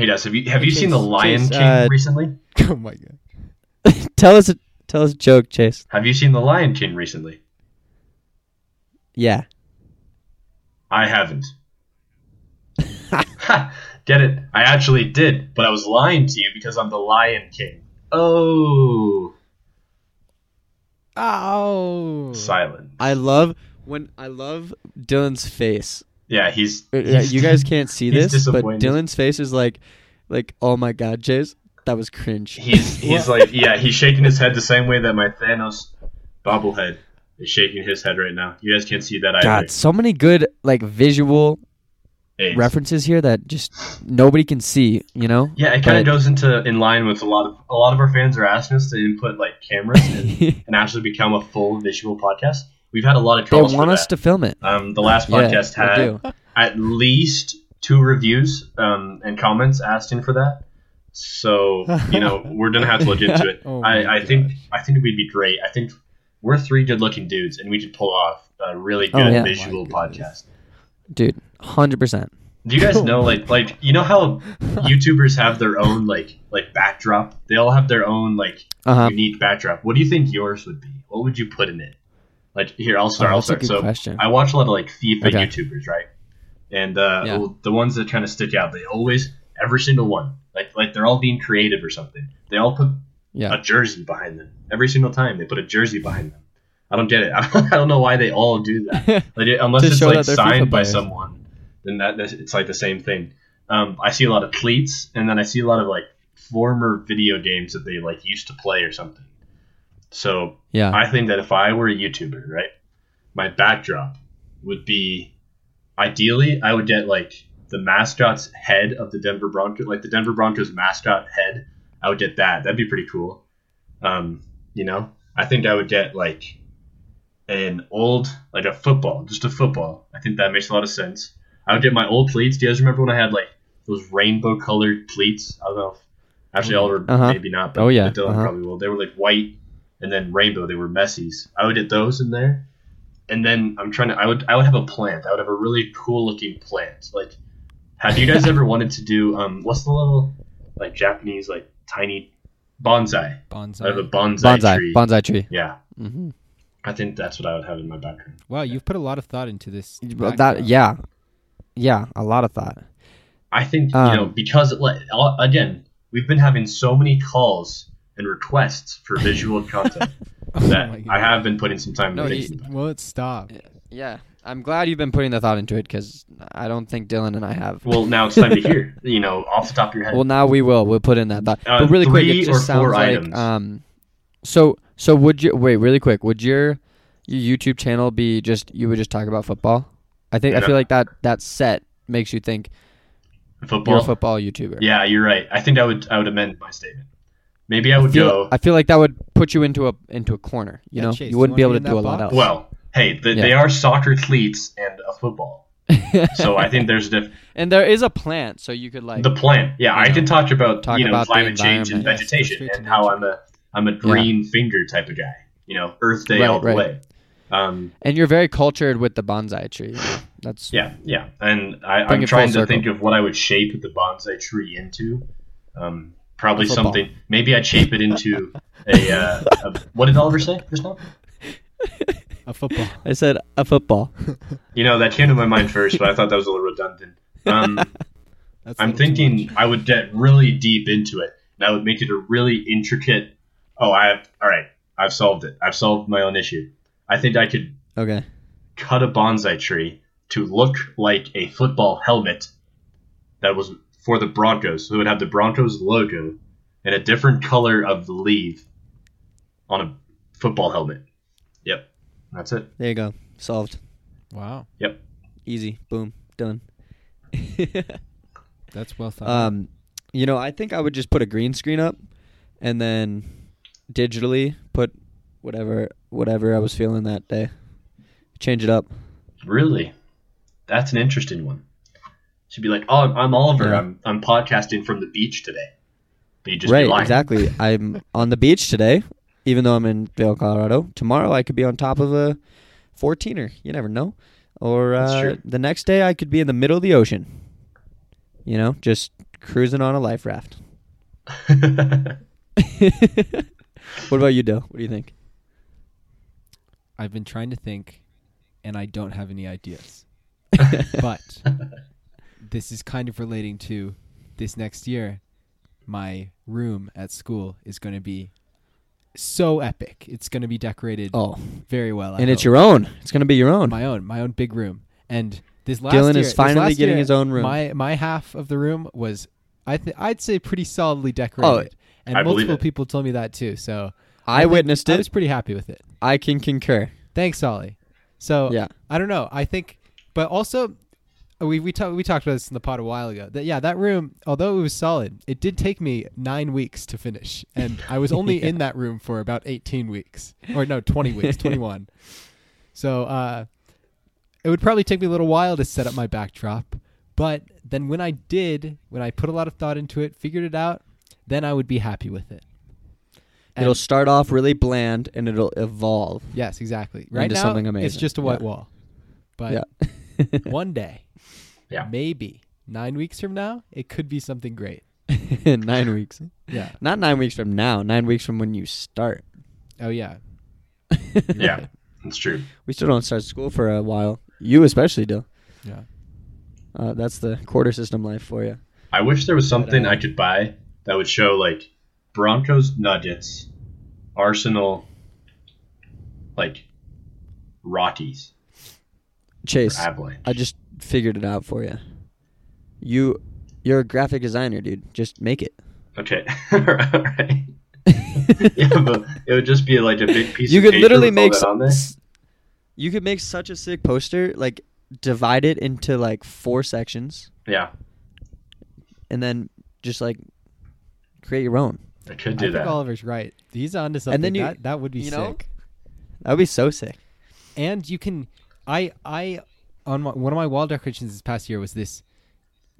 Hey, Des, have you have you seen the Lion Chase, King uh, recently? oh my god. tell us a tell us a joke, Chase. Have you seen the Lion King recently? Yeah. I haven't. Ha, Get it? I actually did, but I was lying to you because I'm the Lion King. Oh, Oh. silent. I love when I love Dylan's face. Yeah, he's. Uh, he's- you guys can't see this, but. Dylan's face is like, like, oh my god, Chase, that was cringe. He's he's like yeah, he's shaking his head the same way that my Thanos bobblehead is shaking his head right now. You guys can't see that either. God, so many good like visual AIDS. references here that just nobody can see. You know? Yeah, it kind of goes into in line with a lot of a lot of our fans are asking us to input like cameras and, and actually become a full visual podcast. We've had a lot of they want us to film it. Um, the last podcast they had at least two reviews um, and comments asking for that. So you know we're gonna have to look into it. Oh I, I think. I think it would be great. I think we're three good-looking dudes, and we could pull off a really good Oh, yeah. visual Oh goodness. podcast. Dude, hundred percent. Do you guys Oh know like like you know how YouTubers have their own like like backdrop? They all have their own like Uh huh. unique backdrop. What do you think yours would be? What would you put in it? Like here, I'll start. Oh, I'll start. So question. I watch a lot of like FIFA Okay. YouTubers, right? And uh, Yeah. the ones that kind of stick out, they always every single one, like like they're all being creative or something. They all put Yeah. a jersey behind them every single time. They put a jersey behind them. I don't get it. I don't know why they all do that. Like, unless it's like signed FIFA by players. someone, then that it's like the same thing. Um, I see a lot of cleats, and then I see a lot of like former video games that they like used to play or something. So yeah. I think that if I were a YouTuber, right, my backdrop would be ideally I would get like the mascot's head of the Denver Broncos, like the Denver Broncos mascot head. I would get that. That'd be pretty cool. Um, you know, I think I would get like an old, like a football, just a football. I think that makes a lot of sense. I would get my old pleats. Do you guys remember when I had like those rainbow colored pleats? I don't know. If, actually, Oliver Uh-huh. maybe not, but, Oh, yeah. Dylan Uh-huh. probably will. They were like white and then rainbow. They were messies. I would get those in there, and then I'm trying to. I would. I would have a plant. I would have a really cool looking plant. Like, have you guys ever wanted to do? Um, what's the little like Japanese like tiny bonsai? Bonsai. I have a bonsai, Bonsai. tree. Bonsai tree. yeah, hmm I think that's what I would have in my background. Wow, you've put a lot of thought into this. That yeah, yeah. A lot of thought. I think Um, you know because like, again we've been having so many calls and requests for visual content Oh that my I have been putting some time No, into you- thinking about. Well, it stop. Yeah, I'm glad you've been putting the thought into it because I don't think Dylan and I have. Well, now it's time to hear. You know, off the top of your head. Well, now we will. We'll put in that thought. Uh, but really quick, three it or just sounds four like items. um. So so would you wait really quick? Would your your YouTube channel be just you would just talk about football? I think I feel like that that set makes you think football. you're a football YouTuber. Yeah, you're right. I think I would I would amend my statement. Maybe I would feel, go. I feel like that would put you into a into a corner. You Yeah, know, Chase, you wouldn't be able to do a in lot that else. well, hey, th- Yeah. they are soccer cleats and a football. So I think there's diff- and there is a plant, so you could like the plant. Yeah, I know, can talk about talk you know about climate change and environment. Yes, vegetation and how. I'm a I'm a green finger type of guy. You know, Earth Day Right, all the right. way. Um, and you're very cultured with the bonsai tree. That's Yeah, yeah, and I, I'm trying to circle. think of what I would shape the bonsai tree into. Um, probably football. something. Maybe I'd shape it into a, uh, a. What did Oliver say just now? A football. I said a football. You know that came to my mind first, but I thought that was a little redundant. Um, That's a I'm little thinking. I would get really deep into it, and I would make it a really intricate. Oh, I have. All right, I've solved it. I've solved my own issue. I think I could Okay. cut a bonsai tree to look like a football helmet that was for the Broncos. So it would have the Broncos logo and a different color of the leaf on a football helmet. Yep, that's it. There you go. Solved. Wow, Yep. Easy. Boom. Done. that's well thought. um, you know, I think I would just put a green screen up, and then digitally put whatever whatever I was feeling that day. Change it up. Really, that's an interesting one. Should be like, oh, I'm, I'm Oliver. Yeah. I'm I'm podcasting from the beach today. But you just right. lying. Exactly. I'm on the beach today, even though I'm in Vail, Colorado. Tomorrow I could be on top of a 14er. You never know. Or uh, the next day I could be in the middle of the ocean. You know, just cruising on a life raft. what about you, Dill? What do you think? I've been trying to think, and I don't have any ideas. but this is kind of relating to this next year. My room at school is going to be so epic. It's going to be decorated Oh, very well. I and it's hope. your own. It's gonna be your own. my own, my own big room. And this last Dylan year, is finally getting year, his own room. My my half of the room was, I th- I'd say pretty solidly oh, decorated. oh, and I multiple it. people told me that too. So I think witnessed it. I was pretty happy with it. I can concur. Thanks, Ollie. So Yeah. I don't know. I think, but also, we we talked we talked about this in the pod a while ago. That yeah, that room, although it was solid, it did take me nine weeks to finish, and I was only Yeah. in that room for about eighteen weeks, or no, twenty weeks, twenty one. So uh, it would probably take me a little while to set up my backdrop, but then when I did, when I put a lot of thought into it, figured it out, then I would be happy with it. And- it'll start off really bland and it'll evolve. Yes, exactly. Right into now, something it's just a white Yeah. wall. But yeah. one day, Yeah. maybe nine weeks from now, it could be something great. nine weeks. Yeah. Not nine weeks from now. Nine weeks from when you start. Oh yeah. yeah, That's true. We still don't start school for a while. You especially do. Yeah. Uh, that's the quarter system life for you. I wish there was something uh, I could buy that would show like Broncos, Nuggets, Arsenal, like Rockies, Chase, Avalanche. I just figured it out for you. You, you're a graphic designer, dude. Just make it. okay, Alright. yeah, but it would just be like a big piece. you of could paper literally make. that on there. s- You could make such a sick poster. Like divide it into like four sections, Yeah, and then just like create your own. I could I do think that. Oliver's right. He's onto something. And then you- that that would be you sick. know? That would be so sick. And you can, I I on my, one of my wall decorations this past year was this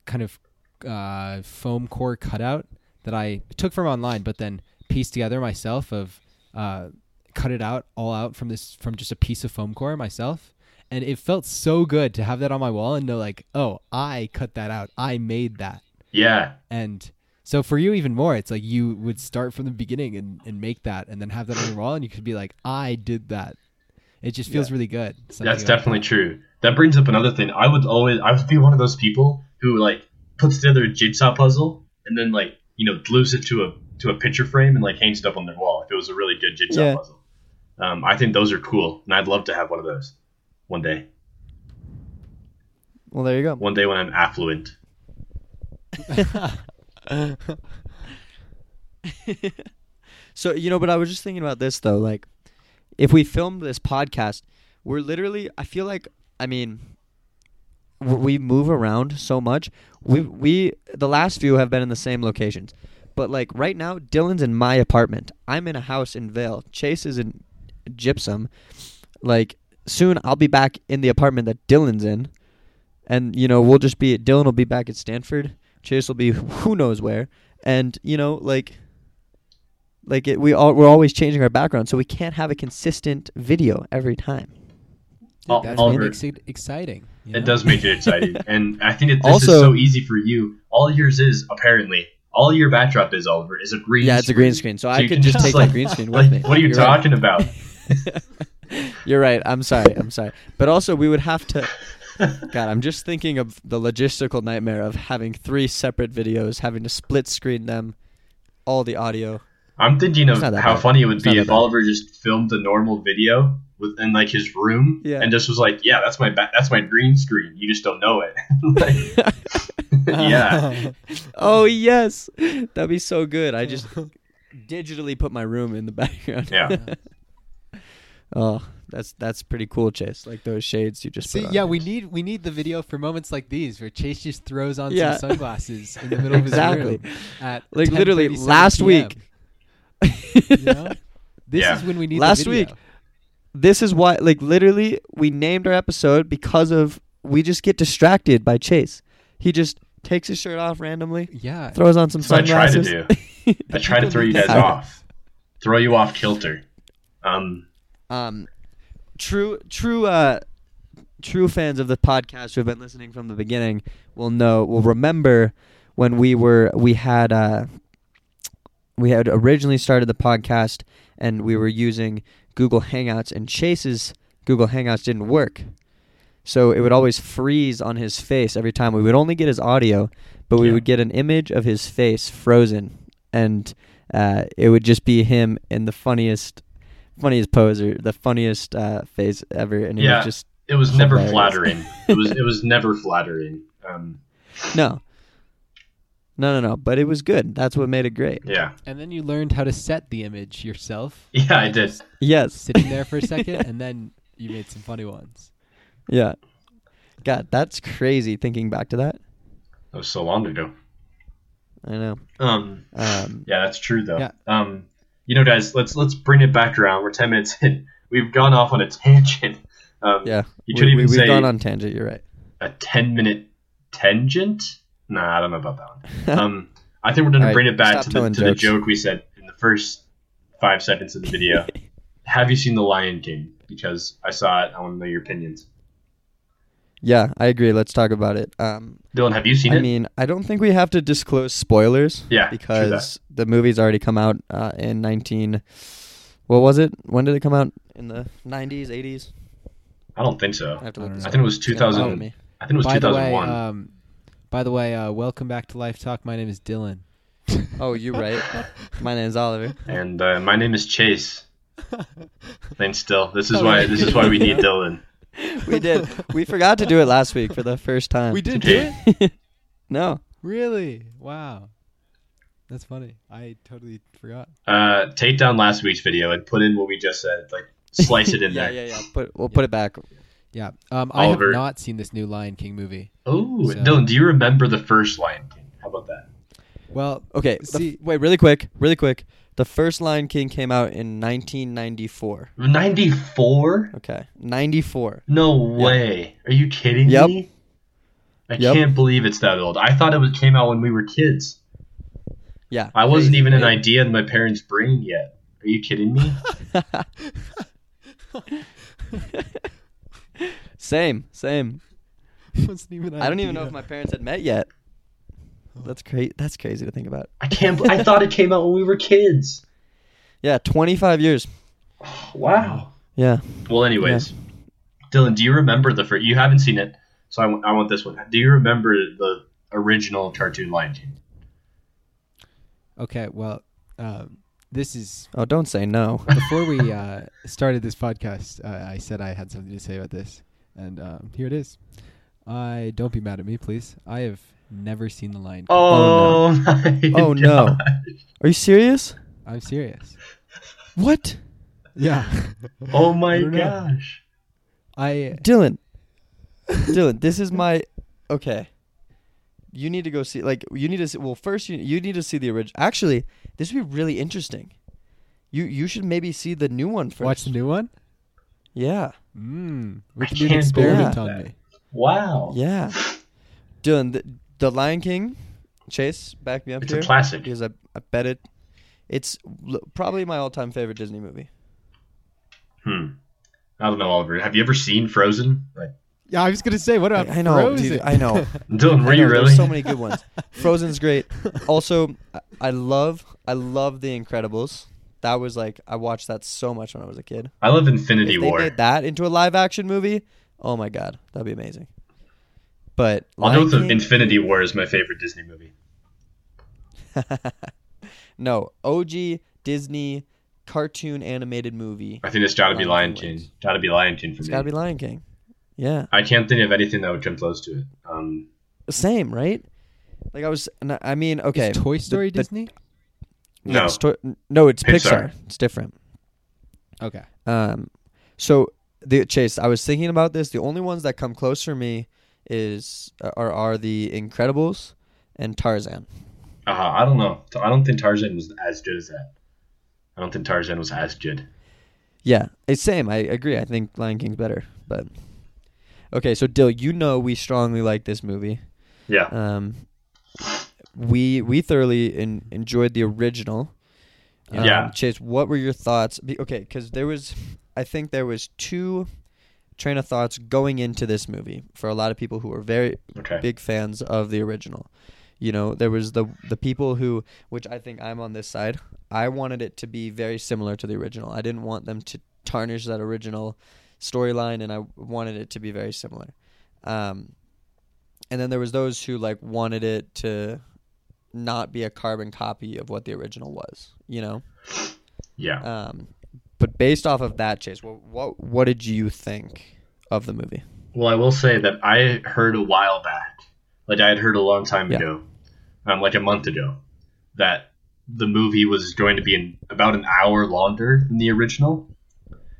kind of uh, foam core cutout that I took from online, but then pieced together myself. Of uh, cut it out all out from this from just a piece of foam core myself. And it felt so good to have that on my wall and know like, oh, I cut that out. I made that. yeah, And so for you even more, it's like you would start from the beginning and, and make that and then have that on your wall and you could be like, I did that. It just feels Yeah. really good. something that's like definitely that. true. That brings up another thing. I would always, I would be one of those people who like puts together a jigsaw puzzle and then like you know glues it to a to a picture frame and like hangs it up on their wall if it was a really good jigsaw Yeah. puzzle. Um, I think those are cool, and I'd love to have one of those one day. Well, there you go. One day when I'm affluent. so you know, but I was just thinking about this though. Like, if we filmed this podcast, we're literally. I feel like. I mean, we move around so much. We we the last few have been in the same locations, but like right now, Dylan's in my apartment. I'm in a house in Vail. Chase is in Gypsum. Like soon, I'll be back in the apartment that Dylan's in, and you know we'll just be. Dylan will be back at Stanford. Chase will be who knows where, and you know like like it, we all we're always changing our background, so we can't have a consistent video every time. Ol- That's Oliver, what makes it exciting. you it does make it exciting, and I think that this Also- is so easy for you. All yours is apparently all your backdrop is Oliver is a green. Screen. Yeah, it's a green screen, so, I could can just just, take like- the green screen Like, with me. what are you You're right. talking about? You're right. I'm sorry. I'm sorry. But also, we would have to. God, I'm just thinking of the logistical nightmare of having three separate videos, having to split screen them, all the audio. I'm thinking of how bad. funny it would It's be if bad. Oliver just filmed a normal video within like his room Yeah. and just was like, "Yeah, that's my ba- that's my green screen. You just don't know it." Like, yeah, oh. oh yes, that'd be so good. I just digitally put my room in the background. Yeah. oh, that's that's pretty cool, Chase. Like those shades you just See, put on. yeah, we need we need the video for moments like these where Chase just throws on Yeah. some sunglasses in the middle of his Exactly. room at Like, literally, last PM, week. you know? This Yeah. is when we need Last the video. week, this is why like literally we named our episode because of we just get distracted by Chase. He just takes his shirt off randomly, Yeah. throws on some That's what I try to do. I try to throw you guys to- off, throw you off kilter. Um, um true true uh true fans of the podcast who have been listening from the beginning will know will remember when we were we had uh, we had originally started the podcast and we were using Google Hangouts and Chase's Google Hangouts didn't work. So it would always freeze on his face every time. We would only get his audio, but we Yeah. would get an image of his face frozen, and uh, it would just be him in the funniest, funniest pose or the funniest uh, face ever, and it Yeah. was just It was never flattering. It was it was never flattering. Um, no, no, no, no. But it was good. That's what made it great. yeah, And then you learned how to set the image yourself. yeah, I did. Yes, Sitting there for a second, and then you made some funny ones. yeah. God, that's crazy. Thinking back to that, That was so long ago. I know. Um, Um, yeah, that's true though. Yeah. Um, you know, guys, let's let's bring it back around. We're ten minutes in. We've gone off on a tangent. Um, yeah, You we, could even we, say we've gone on tangent. You're right. a ten minute tangent. Nah, I don't know about that one. Um, I think we're gonna All right, bring it back stop to the telling to the jokes. joke we said in the first five seconds of the video. Have you seen The Lion King? Because I saw it. I want to know your opinions. yeah, I agree. Let's talk about it. Um, Dylan, have you seen it? I it? mean, I don't think we have to disclose spoilers. Yeah, true because the movie's already come out uh, in 19. What was it? When did it come out? In the 90s, 80s? I don't think so. I have to I look don't this know. I think it was up. It's gonna bother 2000. me. I think it was by the way, 2001. um, by the way, uh, welcome back to Life Talk. My name is Dylan. Oh, you're right. My name is Oliver. and uh, my name is Chase. Thanks, still. This is Oh, why this is why we need Dylan. We did. We forgot to do it last week for the first time. We didn't do it. no. Really? Wow. That's funny. I totally forgot. Uh, take down last week's video and put in what we just said. Like slice it in yeah, there. yeah, yeah. Put, we'll put it back. Yeah. Um, I have Oliver. not seen this new Lion King movie. Oh, So- Dylan, do you remember the first Lion King? How about that? Well, Okay. the- See- wait, really quick. Really quick. The first Lion King came out in 1994. 94? Okay. 94. No way. Are you kidding Yep. me? I Yep. can't believe it's that old. I thought it was came out when we were kids. Yeah. I wasn't crazy, even an idea in my parents' brain yet. Are you kidding me? same, same. wasn't even I don't even know if my parents had met yet. That's crazy. That's crazy to think about. I can't. bel- I thought it came out when we were kids. Yeah, 25 years. Wow. Yeah. Well, anyways, Dylan, do you remember the first? You haven't seen it, so I want- want this one. Do you remember the original cartoon Lion King? Okay. Well, um, this is Oh, don't say no. before we uh, started this podcast. Uh, I said I had something to say about this, and um, here it is. I don't be mad at me, please. I have never seen The Lion King. Oh, my Oh, no. gosh. Are you serious? I'm serious. What? Yeah. Oh my I gosh. I Dylan. Dylan, this is my okay. You need to go see like you need to see, well first you you need to see the original. Actually, this would be really interesting. You you should maybe see the new one first. Watch the new one. Yeah. Mm, we I can do an can't experiment on that. me. Wow. Yeah. Dylan, the, the Lion King, Chase, back me up It's here. a classic. Because I, I bet it, it's l- probably my all-time favorite Disney movie. Hmm. I don't know, Oliver. Have you ever seen Frozen? Like, Yeah, I was gonna say, what about I know, Frozen? dude, I know. Dylan, were I you know, really? There's so many good ones. Frozen's great. Also, I- I love, I love The Incredibles. That was like I watched that so much when I was a kid. I love Infinity if they War. made that into a live-action movie, oh my god, that'd be amazing. But I'll go with King- Infinity War is my favorite Disney movie. no, OG Disney cartoon animated movie. I think it's got to be Lion Lion King King. Got to be Lion King for It's me. got to be Lion King. Yeah, I can't think of anything that would come close to it. Um, same, right? Like I was, I mean, okay. Is Toy Story the- Disney? No. it's Toy- no, it's Pixar. Pixar. It's different. Okay. Um, so the Chase, I was thinking about this. The only ones that come close for me is are are the Incredibles and Tarzan. uh, I don't know. I don't think Tarzan was as good as that. I don't think Tarzan was as good. Yeah, it's same. I agree. I think Lion King's better, but okay. So Dill, you know we strongly like this movie. Yeah. Um, we we thoroughly in, enjoyed the original. Um, Yeah. Chase, what were your thoughts? Be, okay, because there was, I think there was two train of thoughts going into this movie for a lot of people who were very Okay. big fans of the original. You know, there was the the people who, which I think I'm on this side. I wanted it to be very similar to the original. I didn't want them to tarnish that original storyline, and I wanted it to be very similar. Um, and then there was those who like wanted it to not be a carbon copy of what the original was. You know. Yeah. Um, but based off of that, Chase, what what what did you think of the movie? Well, I will say that I heard a while back, like I had heard a long time Yeah. ago, um, like a month ago, that the movie was going to be in about an hour longer than the original.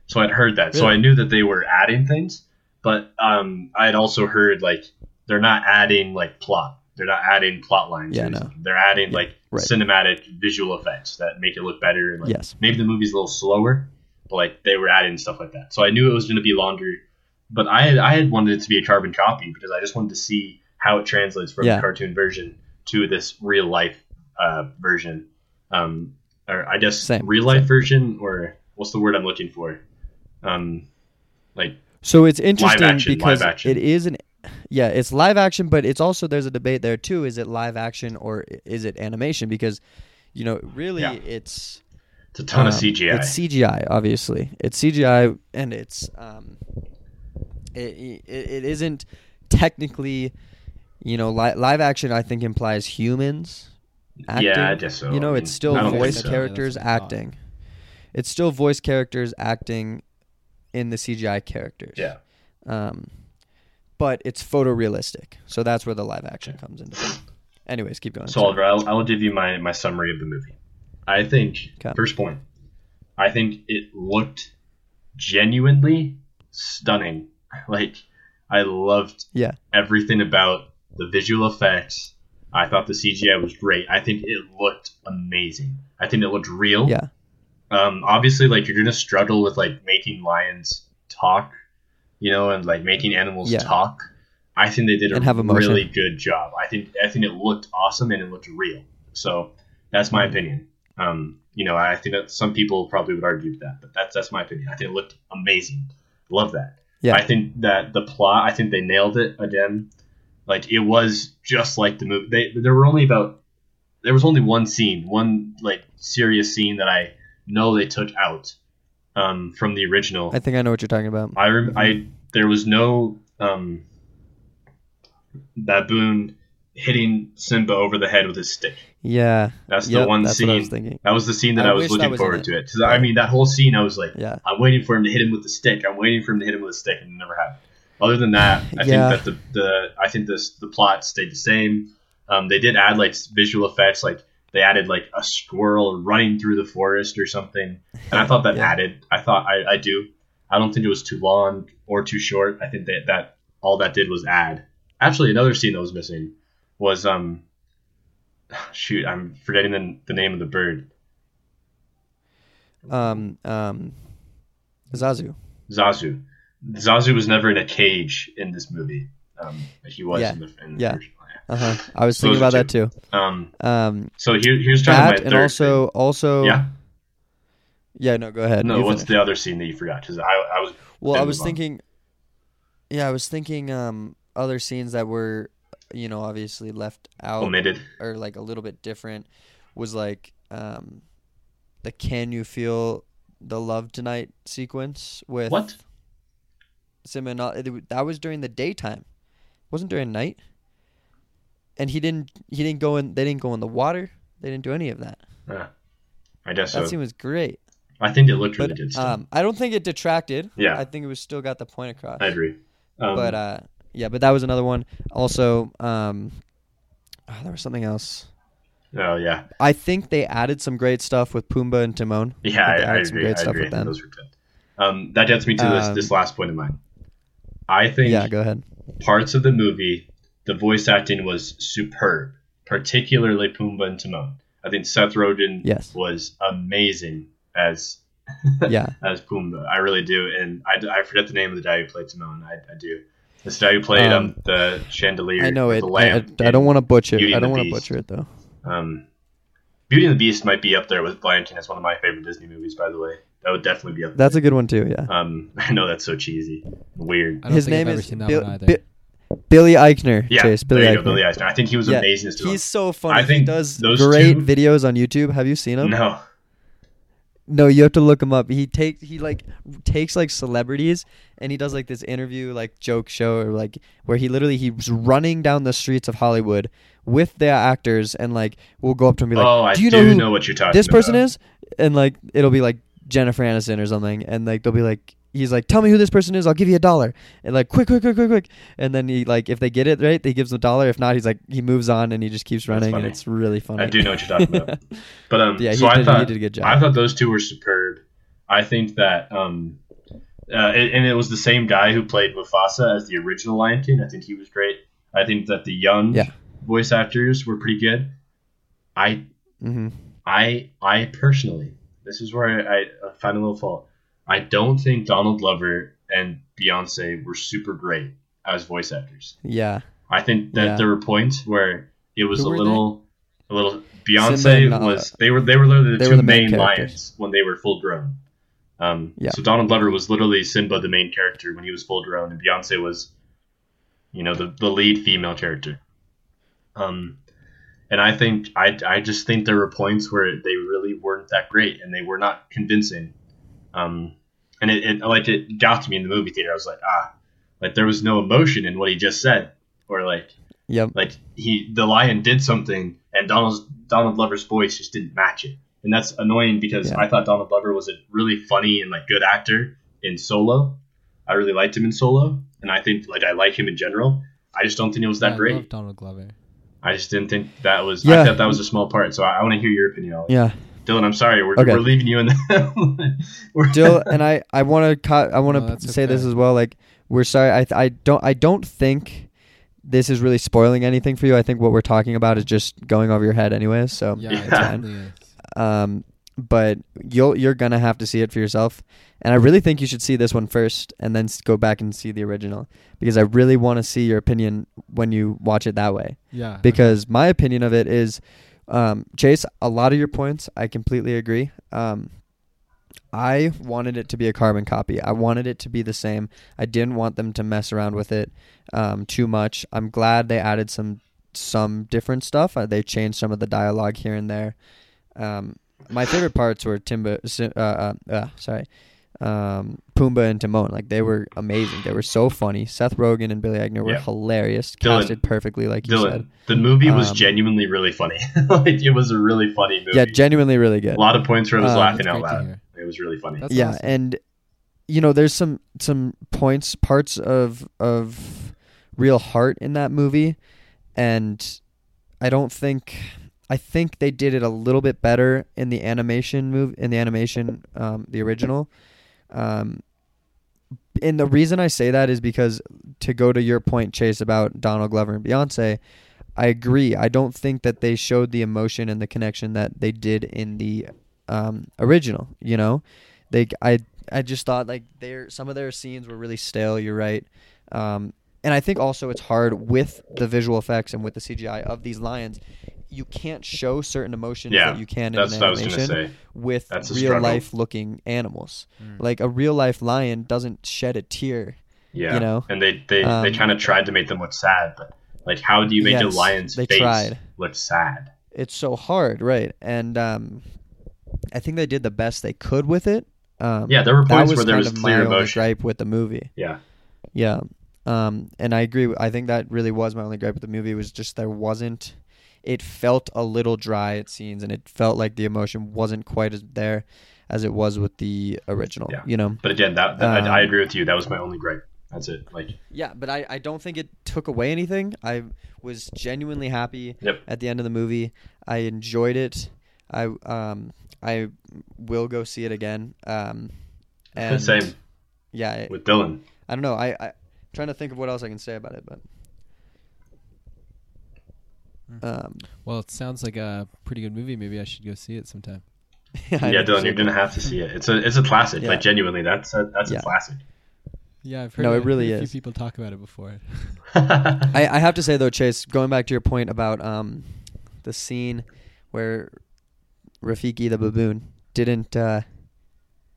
So I'd heard that. So I knew that they were adding things, but um, I had also heard like they're not adding like plot. They're not adding plot lines. Yeah, no. They're adding like right. cinematic visual effects that make it look better. And, like, Yes. maybe the movie's a little slower, but like they were adding stuff like that. So I knew it was going to be longer. But I had, I had wanted it to be a carbon copy because I just wanted to see how it translates from Yeah. the cartoon version to this real life uh, version. Um, or I guess Same, real life same. version, or what's the word I'm looking for? Um, like So it's interesting action, because it is an yeah, it's live action, but it's also there's a debate there too. Is it live action or is it animation? Because you know, really, Yeah. it's it's a ton of um, CGI. It's CGI, obviously. It's CGI, and it's um, it, it, it isn't technically, you know, li- live action. I think implies humans. Acting. Yeah, I guess so. You know, I mean, it's still I don't think voice so. characters Yeah, that's what I thought. acting. It's still voice characters acting in the CGI characters. Yeah. Um, but it's photorealistic, so that's where the live action comes into play. Anyways, keep going. So Oliver, I'll, I'll give you my, my summary of the movie. I think Okay. first point, I think it looked genuinely stunning. Like I loved Yeah. everything about the visual effects. I thought the CGI was great. I think it looked amazing. I think it looked real. Yeah. Um, obviously, like you're gonna struggle with like making lions talk, you know, and like making animals Yeah. talk. I think they did a really good job. I think I think it looked awesome and it looked real. So that's my opinion. Um, you know, I think that some people probably would argue with that, but that's that's my opinion. I think it looked amazing. Love that. Yeah. I think that the plot, I think they nailed it again. Like it was just like the movie. They, there were only about there was only one scene, one like serious scene that I know they took out um, from the original. I think I know what you're talking about. I, rem- I there was no um, baboon hitting Simba over the head with his stick. Yeah. That's the one that's scene. was. That was the scene that I I, was looking was forward it. to it. 'Cause, I mean, that whole scene, I was like, Yeah. I'm waiting for him to hit him with the stick. I'm waiting for him to hit him with a stick, and it never happened. Other than that, I Yeah. think that the, the I think this the plot stayed the same. Um, they did add like visual effects, like they added like a squirrel running through the forest or something, and I thought that Yeah. added. I thought I, I do. I don't think it was too long or too short. I think that that all that did was add. Actually, another scene that was missing was um. Shoot, I'm forgetting the, the name of the bird. Um. Um. Zazu. Zazu. Zazu was never in a cage in this movie. Um, he was Yeah. in the, in the Yeah. Uh huh. I was thinking about that too. Um, Um. so here, here's of That my and also also. thing. Yeah. Yeah. No. Go ahead. No, what's finish. the other scene that you forgot? Because I, I was. Well, I was move on. thinking. Yeah, I was thinking. Um. Other scenes that were, you know, obviously left out omitted. or like a little bit different was like um, the "Can you feel the love tonight" sequence with What? Simba. and That was during the daytime, wasn't during night. And he didn't. He didn't go in. They didn't go in the water. They didn't do any of that. Uh, I guess That so. scene was great. I think it looked really But good. Still. um, I don't think it detracted. Yeah. I think it was still got the point across. I agree. Um, but uh, yeah, but that was another one. Also, um, oh, there was something else. oh yeah, I think they added some great stuff with Pumbaa and Timon. yeah, I, I some agree. great I stuff agree. with them. Those were good. Um, that gets me to this Um, this last point of mine. I think Yeah, go ahead. parts of the movie, the voice acting was superb, particularly Pumbaa and Timon. I think Seth Rogen Yes. was amazing as Yeah, as Pumbaa. I really do, and I, I forget the name of the guy who played Timon. I, I do. This guy who played um, Um, the chandelier. I know it. The I, lamp I, I don't want to butcher. Beauty I don't want to butcher it though. Um, Beauty and the Beast might be up there with Blanking as one of my favorite Disney movies. By the way, that would definitely be up. There. That's a good one too. Yeah. Um, I know that's so cheesy, weird. I don't His think name I've ever is seen that Bill, one either. Bi- Billy Eichner. Yeah, Chase. Billy Eichner. go, Billy Eisner. I think he was Yeah, amazing as He's so funny. I think he does those great two- videos on YouTube. Have you seen him? No, No, you have to look him up. He takes he like takes like celebrities and he does like this interview like joke show or like where he literally he's running down the streets of Hollywood with the actors and like we'll go up to him and be like, oh, I "Do you do know who what you're talking this person is?" And like it'll be like Jennifer Aniston or something and like they'll be like he's like, "Tell me who this person is. I'll give you a dollar." And like, "Quick, quick, quick, quick, quick." And then he like if they get it right, he gives them a dollar. If not, he's like he moves on and he just keeps running and it's really funny. I do know what you're talking about. But um, Yeah, he so I did- he did a good job. I thought those two were superb. I think that um, uh, and and it was the same guy who played Mufasa as the original Lion King. I think he was great. I think that the young Yeah. voice actors were pretty good. I mm-hmm. I I personally, this is where I, I find a little fault. I don't think Donald Glover and Beyonce were super great as voice actors. Yeah. I think that Yeah. there were points where it was Who a little, a little. Beyonce and, uh, was they were they were literally the they two the main main, lions when they were full grown. Um, Yeah. So Donald Glover was literally Simba, the main character, when he was full grown, and Beyonce was, you know, the the lead female character. Um, and I think I I just think there were points where they really weren't that great, and they were not convincing. Um, and it, it like it got to me in the movie theater. I was like, ah, like there was no emotion in what he just said, or like Yep. like he the lion did something and Donald's Donald Glover's voice just didn't match it. And that's annoying because Yeah. I thought Donald Glover was a really funny and like good actor in Solo. I really liked him in Solo, and I think like I like him in general. I just don't think it was that Yeah, I great. love Donald Glover. I just didn't think that was. Yeah. I thought that was a small part. So I, I want to hear your opinion. Ollie. Yeah. Dylan, I'm sorry, we're, Okay. we're leaving you in the. we're- Dill and I I want to I want to No, that's say this as well like we're sorry I I don't I don't think this is really spoiling anything for you. I think what we're talking about is just going over your head anyways. So Yeah, Yeah. it um but you'll you're going to have to see it for yourself. And I really think you should see this one first and then go back and see the original because I really want to see your opinion when you watch it that way. Yeah. because my opinion of it is um, chase a lot of your points i completely agree. Um, i wanted it to be a carbon copy. I wanted it to be the same. I didn't want them to mess around with it um, too much. I'm glad they added some some different stuff. Uh, they changed some of the dialogue here and there. Um, my favorite parts were timba Si- uh, uh, uh, sorry um, Pumbaa and Timon, like they were amazing. They were so funny. Seth Rogen and Billy Eichner were Yeah. hilarious, Dylan- casted perfectly, like you said. The movie was Um, genuinely really funny. like it was a really funny movie. Yeah, genuinely really good. a lot of points where I was Um, laughing out loud. It was really funny. That's yeah, awesome. and you know, there's some some points, parts of of real heart in that movie, and I don't think I think they did it a little bit better in the animation move in the animation, um, the original. Um, and the reason I say that is because to go to your point, Chase, about Donald Glover and Beyonce, I agree. I don't think that they showed the emotion and the connection that they did in the um, original. You know, they I I just thought like their some of their scenes were really stale. You're right. Um, and I think also it's hard with the visual effects and with the CGI of these lions. You can't show certain emotions Yeah, that you can in an what I was gonna animation with That's real life looking animals. Mm. Like a real life lion doesn't shed a tear. Yeah, you know? and they they, they Um, kind of tried to make them look sad, but like, how do you make a lion's they face tried. look sad? It's so hard, right? And um, I think they did the best they could with it. Um, Yeah, there were that points where there kind was of clear my only emotion. gripe with the movie. Yeah, Yeah. Um, and I agree. I think that really was my only gripe with the movie was just there wasn't. It felt a little dry at scenes, and it felt like the emotion wasn't quite as there as it was with the original. Yeah. You know. but again, that, that I, I Um, agree with you. That was my only gripe. That's it. Like, Yeah, but I, I don't think it took away anything. I was genuinely happy Yep. at the end of the movie. I enjoyed it. I um I will go see it again. Um, and same Yeah, I, with Dylan. I don't know. I I trying to think of what else I can say about it, but um Well, it sounds like a pretty good movie. Maybe I should go see it sometime. I yeah, Dylan, you're gonna have to see it. It's a it's a classic. Yeah. Like genuinely, that's a that's Yeah. a classic. Yeah, I've heard. No, it I've really a few is. people talk about it before. I, I have to say though, Chase, going back to your point about um, the scene where Rafiki the baboon didn't, uh,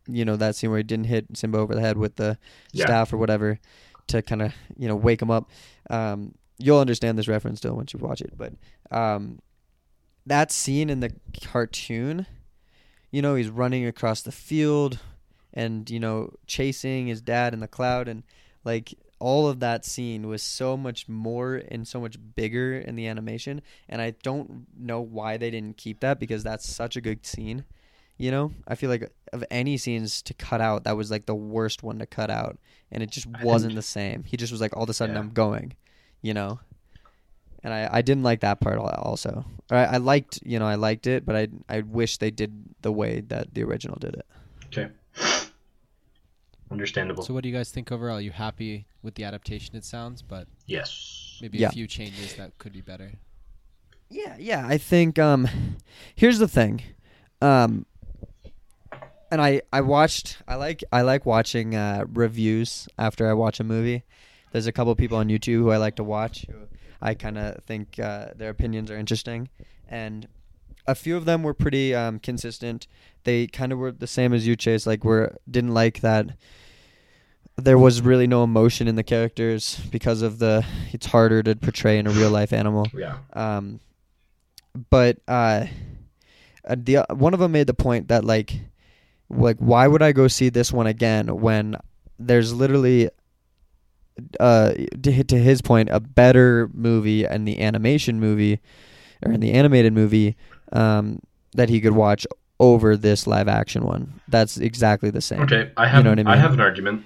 you know, that scene where he didn't hit Simba over the head with the Yeah. staff or whatever. to kind of you know wake him up. Um, you'll understand this reference still once you watch it, but um, that scene in the cartoon, you know, he's running across the field and you know chasing his dad in the cloud and like all of that scene was so much more and so much bigger in the animation and i don't know why they didn't keep that because that's such a good scene you know? I feel like of any scenes to cut out that was like the worst one to cut out and it just wasn't the same. He just was like all of a sudden Yeah. i'm going you know and I, I didn't like that part also I, I liked you know i liked it but i i wish they did the way that the original did it Okay. Understandable. So what do you guys think overall? Are you happy with the adaptation? It sounds, but yes. maybe Yeah. a few changes that could be better. Yeah, yeah. I think um here's the thing. Um and I I watched I like I like watching uh reviews after I watch a movie. There's a couple of people on YouTube who I like to watch who I kind of think uh, their opinions are interesting and a few of them were pretty um, consistent. They kind of were the same as you, Chase. Like, were didn't like that there was really no emotion in the characters because of the. It's harder to portray in a real life animal. Yeah. Um, but uh, uh, the one of them made the point that like, like why would I go see this one again when there's literally, uh, to, to his point, a better movie and the animation movie, or in the animated movie, um, that he could watch over this live action one. That's exactly the same. Okay. I have. know what I I, have an argument.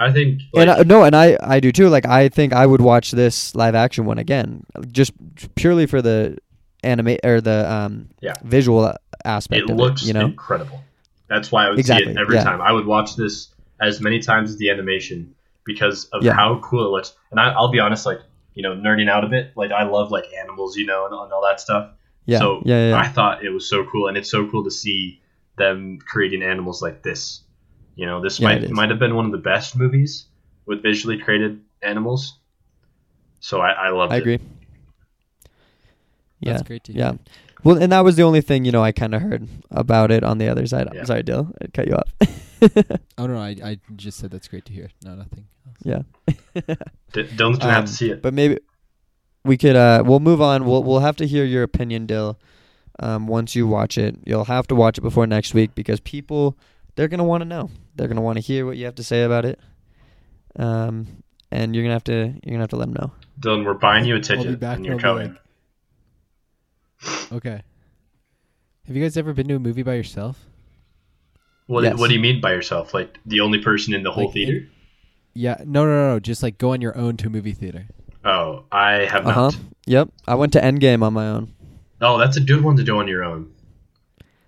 I think. Like, and I, no, and I I do too. Like I think I would watch this live action one again, just purely for the anime or the um Yeah. visual aspect it of looks it. You know, incredible. That's why I would Exactly, see it every yeah. time. I would watch this as many times as the animation because of Yeah. how cool it looks. And I, I'll be honest, like you know, nerding out a bit. Like I love like animals, you know, and, and all that stuff. yeah, So yeah, yeah, I thought it was so cool, and it's so cool to see them creating animals like this. You know, this Yeah, might is. might have been one of the best movies with visually created animals. So I, I loved I it. agree. Yeah, That's great to hear. yeah. Well, and that was the only thing you know I kind of heard about it on the other side. Yeah. Sorry, Dill, I cut you off. Oh no, I I just said that's great to hear. No, nothing. Else. yeah. D- Dylan's gonna have Um, to see it. But maybe we could uh we'll move on. We'll we'll have to hear your opinion, Dill. Um once you watch it. You'll have to watch it before next week because people they're gonna want to know. They're gonna want to hear what you have to say about it. Um and you're gonna have to you're gonna have to let them know. Dylan, we're buying you a be ticket, back and you're and I'll coming. Okay. Have you guys ever been to a movie by yourself? What, Yes. what do you mean by yourself? Like the only person in the whole Like, theater? Yeah. No, no, no, no. Just like go on your own to a movie theater. Oh, I have Uh huh. not. Yep. I went to Endgame on my own. Oh, that's a good one to do on your own.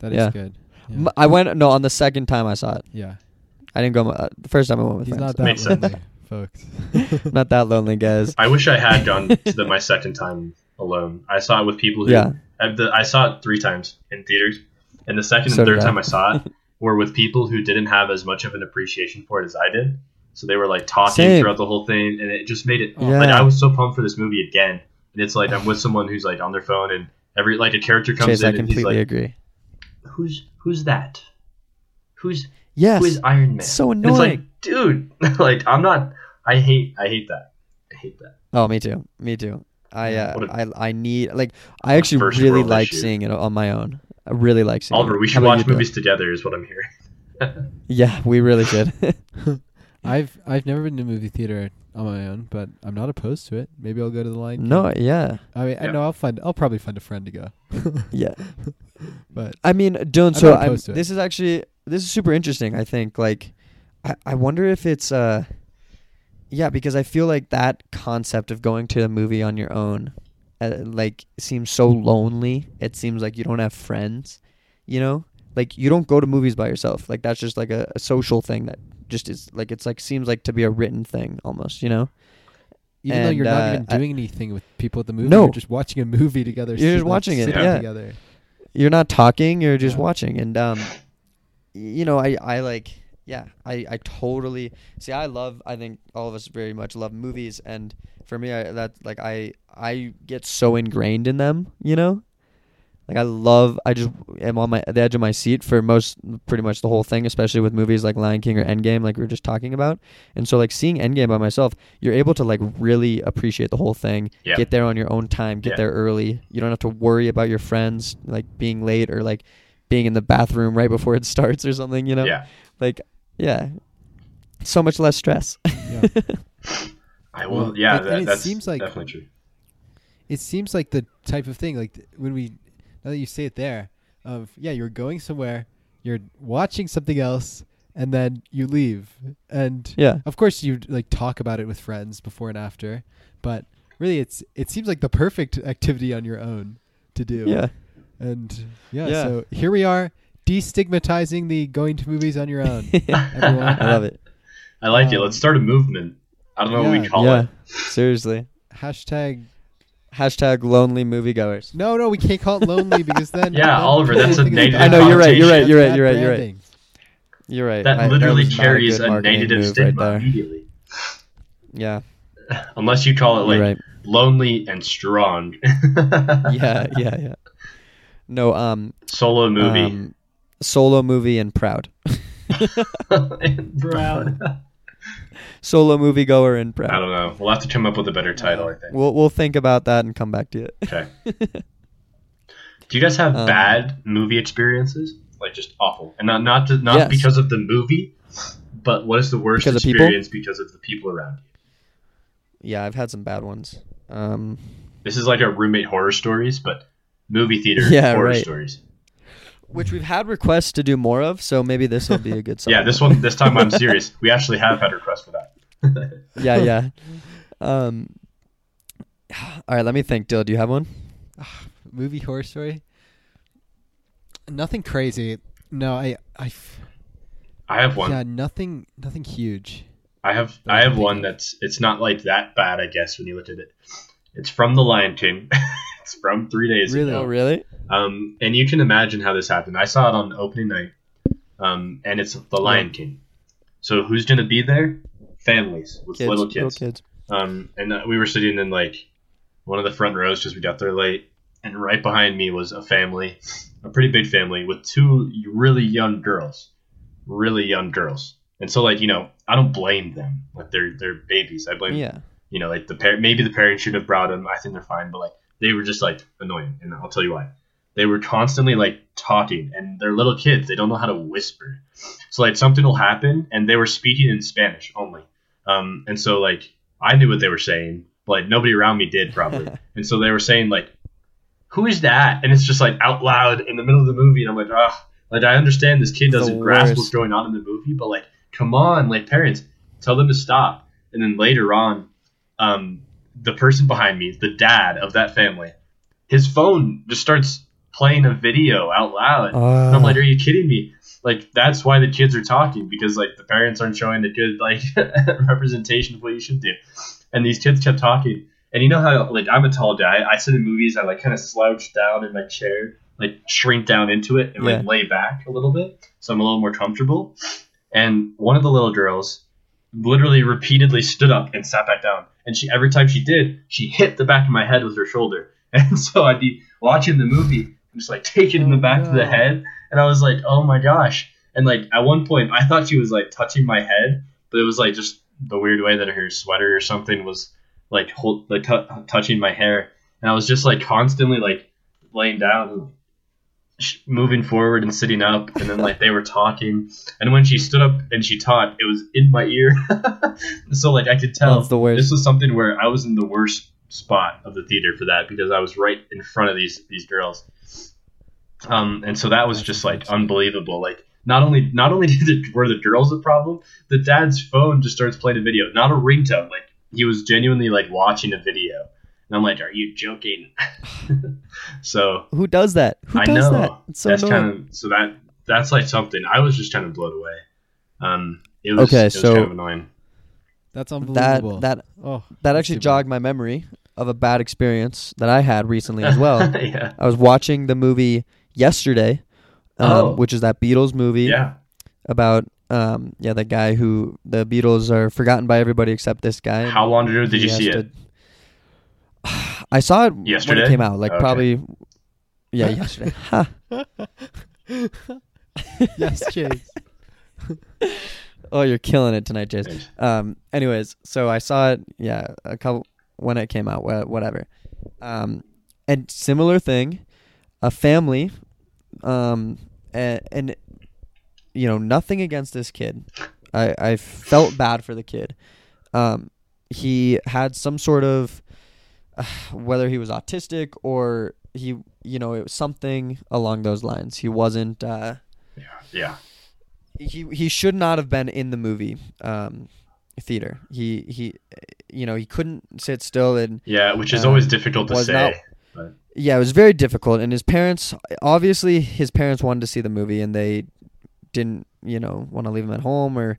That is Yeah. good. Yeah. I went no on the second time I saw it. yeah. I didn't go uh, the first time I went with He's friends. not that lonely, folks. not that lonely, guys. I wish I had gone to the, my second time alone. I saw it with people who. Yeah. I, the, I saw it three times in theaters, and the second So and third time I saw it were with people who didn't have as much of an appreciation for it as I did. So they were like talking Same. throughout the whole thing, and it just made it Oh. like Yeah. I was so pumped for this movie again. And it's like I'm with someone who's like on their phone, and every like a character comes Chase, in, I and he's completely like, agree. "Who's who's that? Who's Yes. who is Iron Man?" so And it's like, annoying. dude, like I'm not. I hate. I hate that. I hate that. Oh, me too. Me too. I uh, a- I I need like I actually really like issue. seeing it on my own. I really like seeing Oliver, we should watch you, Dylan? movies together. Is what I'm hearing. Yeah, we really should. I've I've never been to a movie theater on my own, but I'm not opposed to it. Maybe I'll go to the Lion. no, King. yeah, I mean, I know I'll find. I'll probably find a friend to go. yeah. But I mean, Dylan. I'm So I'm, opposed to it. this is actually this is super interesting. I think like I I wonder if it's uh yeah because I feel like that concept of going to a movie on your own uh, like seems so lonely. It seems like you don't have friends. You know, like you don't go to movies by yourself. Like that's just like a, a social thing that just is like it's like seems like to be a written thing almost. You know. even though you're And, not uh, even I- doing anything with people at the movie, No. you're just watching a movie together. You're just like, watching it, yeah. Together. you're not talking you're just Yeah. watching and um you know i i like yeah i i totally see i love i think all of us very much love movies and for me I, that like i i get so ingrained in them you know Like I love, I just am on my the edge of my seat for most, pretty much the whole thing, especially with movies like Lion King or Endgame, like we were just talking about. And so, like seeing Endgame by myself, you're able to like really appreciate the whole thing. Yeah. Get there on your own time. Get Yeah. there early. You don't have to worry about your friends like being late or like being in the bathroom right before it starts or something. You know? Yeah. Like, yeah, so much less stress. Yeah. I will. Well, yeah, and- that, and it that's seems like- definitely true. it seems like the type of thing like when we now that you say it there of yeah you're going somewhere you're watching something else and then you leave and yeah. of course you like talk about it with friends before and after but really it's it seems like the perfect activity on your own to do Yeah. and yeah, Yeah. so here we are destigmatizing the going to movies on your own. I love it. I like it. Um, Let's start a movement. I don't know what we call yeah. it. Seriously. hashtag Hashtag lonely moviegoers. no no we can't call it lonely because then Yeah, then Oliver, that's a think negative I know, you're right, you're right, you're right, you're right, you're right. You're right. That I- literally was not a carries good a, marketing negative stigma right immediately. Yeah. Unless you call it like right. lonely and strong. Yeah, yeah, yeah. No, um, Solo movie. um, solo movie and proud. and Brown. Solo moviegoer and proud. I don't know. We'll have to come up with a better title, I think. We'll we'll think about that and come back to it. Okay. Do you guys have Um, bad movie experiences? Like just awful, and not not to, not Yes. because of the movie, but what is the worst Because of experience because of the people around you? yeah, I've had some bad ones. Um, This is like our roommate horror stories, but movie theater Yeah, horror right. stories. Which we've had requests to do more of, so maybe this will be a good. Yeah, this one this time I'm serious. We actually have had requests for that. yeah, yeah. Um, all right, let me think. Dill, do you have one? movie horror story. Nothing crazy. No, I, I, f- I have one. yeah, nothing, nothing huge. I have I have one that's it's not like that bad, I guess, when you look at it. It's from The Lion King. it's from three days Really? ago. Oh, really? Um, and you can imagine how this happened. I saw it on opening night, um, and it's The Lion King. So who's gonna be there? Families with Kids, little kids. kids. Um, and uh, we were sitting in like one of the front rows because we got there late, and right behind me was a family, a pretty big family with two really young girls, really young girls. And so like you know, I don't blame them. Like they're they're babies. I blame Yeah. you know, like the parent, maybe the parents should have brought them. I think they're fine, but like they were just like annoying, and I'll tell you why. They were constantly like talking, and they're little kids. They don't know how to whisper. So like something will happen, and they were speaking in Spanish only. Um, and so like I knew what they were saying, but like nobody around me did probably. and so they were saying like, "Who is that?" And it's just like out loud in the middle of the movie, and I'm like, ah, like I understand this kid doesn't grasp what's going on in the movie, but like, come on, like parents, tell them to stop. And then later on, um, the person behind me, the dad of that family, his phone just starts playing a video out loud. and I'm like, uh. are you kidding me? Like that's why the kids are talking because like the parents aren't showing the good like representation of what you should do. And these kids kept talking. And you know how like I'm a tall guy. I sit in movies. I like kind of slouch down in my chair, like shrink down into it and like lay back a little bit, so I'm a little more comfortable. And one of the little girls literally repeatedly stood up and sat back down. And she every time she did, she hit the back of my head with her shoulder. And so I'd be watching the movie and just like take taking in the Oh, back of the oh, head. And I was like, oh my gosh. And like at one point I thought she was like touching my head, but it was like just the weird way that her sweater or something was like hold, like t- touching my hair. And I was just like constantly like laying down sh- moving forward and sitting up and then like they were talking and when she stood up and she taught it was in my ear so like i could tell That's the worst. this was something where i was in the worst spot of the theater for that because i was right in front of these these girls um and so that was just like unbelievable like not only not only did it, were the girls a problem the dad's phone just starts playing a video not a ringtone like he was genuinely like watching a video and i'm like are you joking so Who does that? Who I does know. that? It's so that's annoying. kind of so that that's like something I was just kind of blown away. Um, it was Okay, it was so- kind of annoying. That's unbelievable. that that oh, that actually jogged my memory of a bad experience that I had recently as well. yeah, I was watching the movie yesterday, um, Oh. which is that Beatles movie yeah. about um, yeah the guy who the Beatles are forgotten by everybody except this guy. How long ago did you see has it? I saw it when Yesterday? it came out, like Okay. probably. Yeah, yesterday. Ha. yes, Chase. Oh, you're killing it tonight, Jason. Thanks. Um. Anyways, so I saw it. Yeah, a couple when it came out. Whatever. Um, and similar thing, a family. Um, and, and you know nothing against this kid. I I felt bad for the kid. Um, he had some sort of uh, whether he was autistic or he you know it was something along those lines. He wasn't. Uh, Yeah. Yeah. he he should not have been in the movie um theater. He he you know, he couldn't sit still and Yeah, which is Um, always difficult to say. Not- but yeah, it was very difficult and his parents obviously his parents wanted to see the movie and they didn't, you know, want to leave him at home or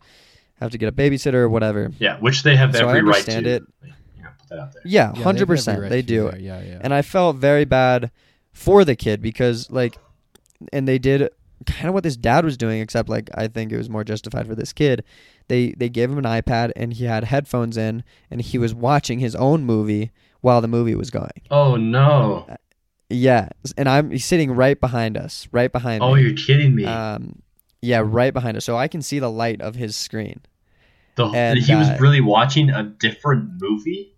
have to get a babysitter or whatever. yeah, which they have So I every right to. it. Yeah, put that out there. Yeah, Yeah, they hundred percent, right they do. there. Yeah, yeah. And I felt very bad for the kid because like and they did kind of what this dad was doing except like I think it was more justified for this kid. They they gave him an iPad and he had headphones in and he was watching his own movie while the movie was going. Oh no! Yeah, and I'm he's sitting right behind us, right behind Oh, me. you're kidding me. Um yeah, right behind us. So I can see the light of his screen. the, and, he was uh, really watching a different movie.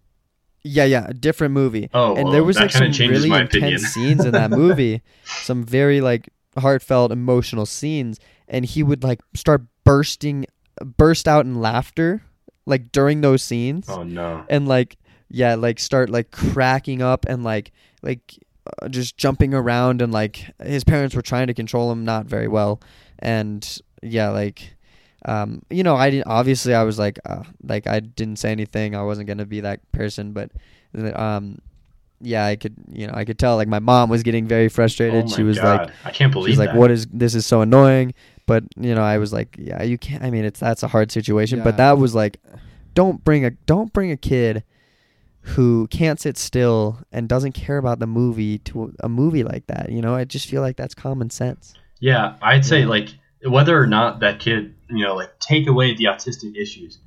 Yeah, yeah, a different movie. Oh, and well, there was like some really intense scenes in that movie, some very like heartfelt, emotional scenes, and he would like start bursting, burst out in laughter, like during those scenes, Oh no! and like yeah, like start like cracking up and like like uh, just jumping around, and like his parents were trying to control him not very well, and yeah, like. Um, you know, I didn't. Obviously, I was like, uh, like I didn't say anything. I wasn't gonna be that person, but um, yeah, I could, you know, I could tell like my mom was getting very frustrated. oh she was God. like, I can't believe she's like, that. what is this is so annoying. But you know, I was like, yeah, you can't. I mean, it's that's a hard situation. But that was like, don't bring a don't bring a kid who can't sit still and doesn't care about the movie to a movie like that. You know, I just feel like that's common sense. Yeah, I'd say Yeah. like whether or not that kid, you know, like take away the autistic issues.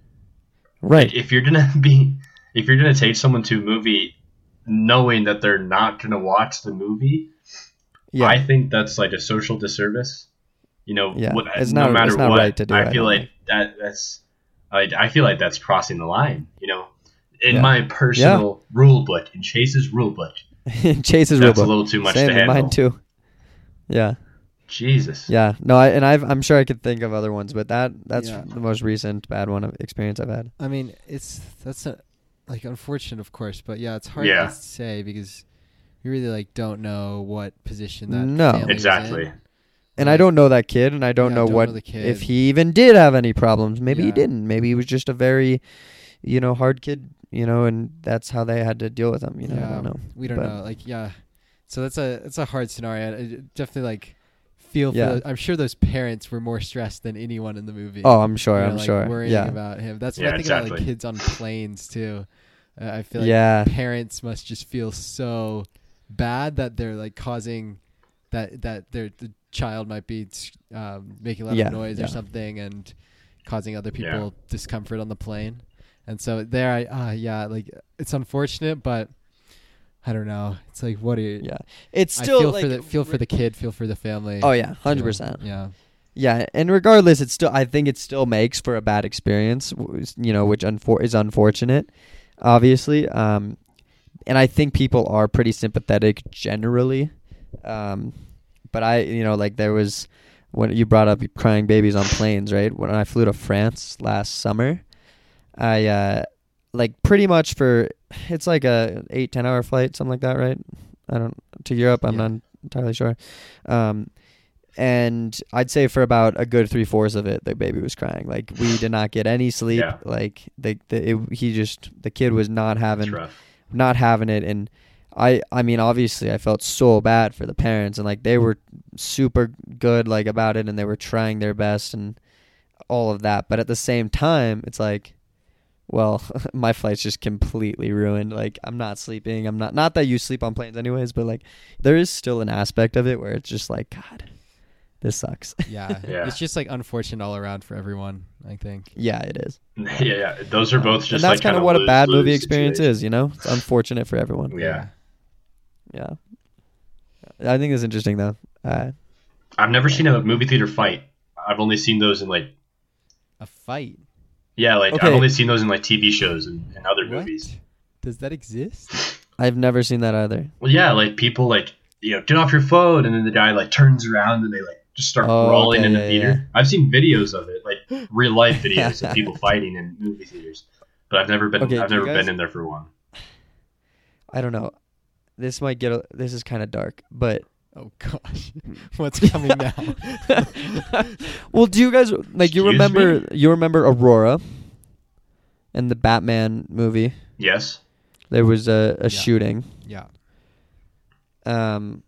Right. If you're gonna be, if you're gonna take someone to a movie, knowing that they're not gonna watch the movie, Yeah. I think that's like a social disservice. You know, Yeah, what- it's no not- matter it's not what, right to do, I I feel don't like that that's, I, I feel like that's crossing the line. You know, in Yeah. my personal rule book, in Chase's rule book, Chase's rule book. that's a little too much Same to in handle. mine too. Yeah. Jesus. Yeah, no, I, and I've, I'm sure I could think of other ones, but that that's Yeah. the most recent bad one of experience I've had. I mean, it's that's a, like unfortunate, of course, but yeah, it's hard Yeah. to say because you really like don't know what position that No. Exactly. in. And I don't know that kid, and I don't Yeah, know don't what know the kid. if he even did have any problems. Maybe he didn't. Maybe he was just a very, you know, hard kid. You know, and that's how they had to deal with them. You know, I don't know. We don't But- know. Like, yeah. So that's a it's a hard scenario. I I definitely like feel for. Yeah. those- I'm sure those parents were more stressed than anyone in the movie. Oh, I'm sure. You know, I'm like, sure. Worrying Yeah. about him. That's what Yeah, I think about like exactly. kids on planes too. Uh, I feel like Yeah. parents must just feel so bad that they're like causing that that their the child might be um, making a lot Yeah, of noise yeah. or something and causing other Yeah. people discomfort on the plane. And so there, I ah yeah, like it's unfortunate, but I don't know. It's like what do you? Yeah. It's I still feel like for the feel for the kid, feel for the family. Oh yeah, hundred percent. Yeah. Yeah, and regardless, it's still. I think it still makes for a bad experience. You know, which unfor- is unfortunate, obviously. Um, and I think people are pretty sympathetic generally. Um, but I, you know, like there was when you brought up crying babies on planes, right? When I flew to France last summer, I uh, like pretty much for it's like a eight ten hour flight, something like that, right? I don't to Europe. I'm Yeah. not entirely sure. Um, and I'd say for about a good three fourths of it, the baby was crying. Like we did not get any sleep. Yeah. Like the, the it, he just the kid was not having not having it and I I mean obviously I felt so bad for the parents and like they were super good like about it and they were trying their best and all of that but at the same time it's like well my flight's just completely ruined like I'm not sleeping I'm not not that you sleep on planes anyways but like there is still an aspect of it where it's just like god this sucks Yeah. Yeah. It's just like unfortunate all around for everyone. I think. yeah it is yeah, yeah. Those are both just and that's like kind of kinda what a bad movie experience situation. is you know it's unfortunate for everyone Yeah. yeah I think it's interesting though. Uh, I've never seen a movie theater fight. I've only seen those in like A fight. Yeah, like Okay. I've only seen those in like TV shows and, and other What? movies. Does that exist? I've never seen that either. Well, yeah, like people like you know get off your phone, and then the guy like turns around and they like just start Oh, brawling okay, in the yeah, theater. I've seen videos of it, like real life videos of people fighting in movie theaters, but I've never been. Okay, I've never guys- been in there for one. I don't know. This might get. A, this is kind of dark, but Oh gosh, what's coming now? well, do you guys like you Excuse remember me? you remember Aurora in the Batman movie? Yes. There was a, a Yeah. shooting. yeah. Um,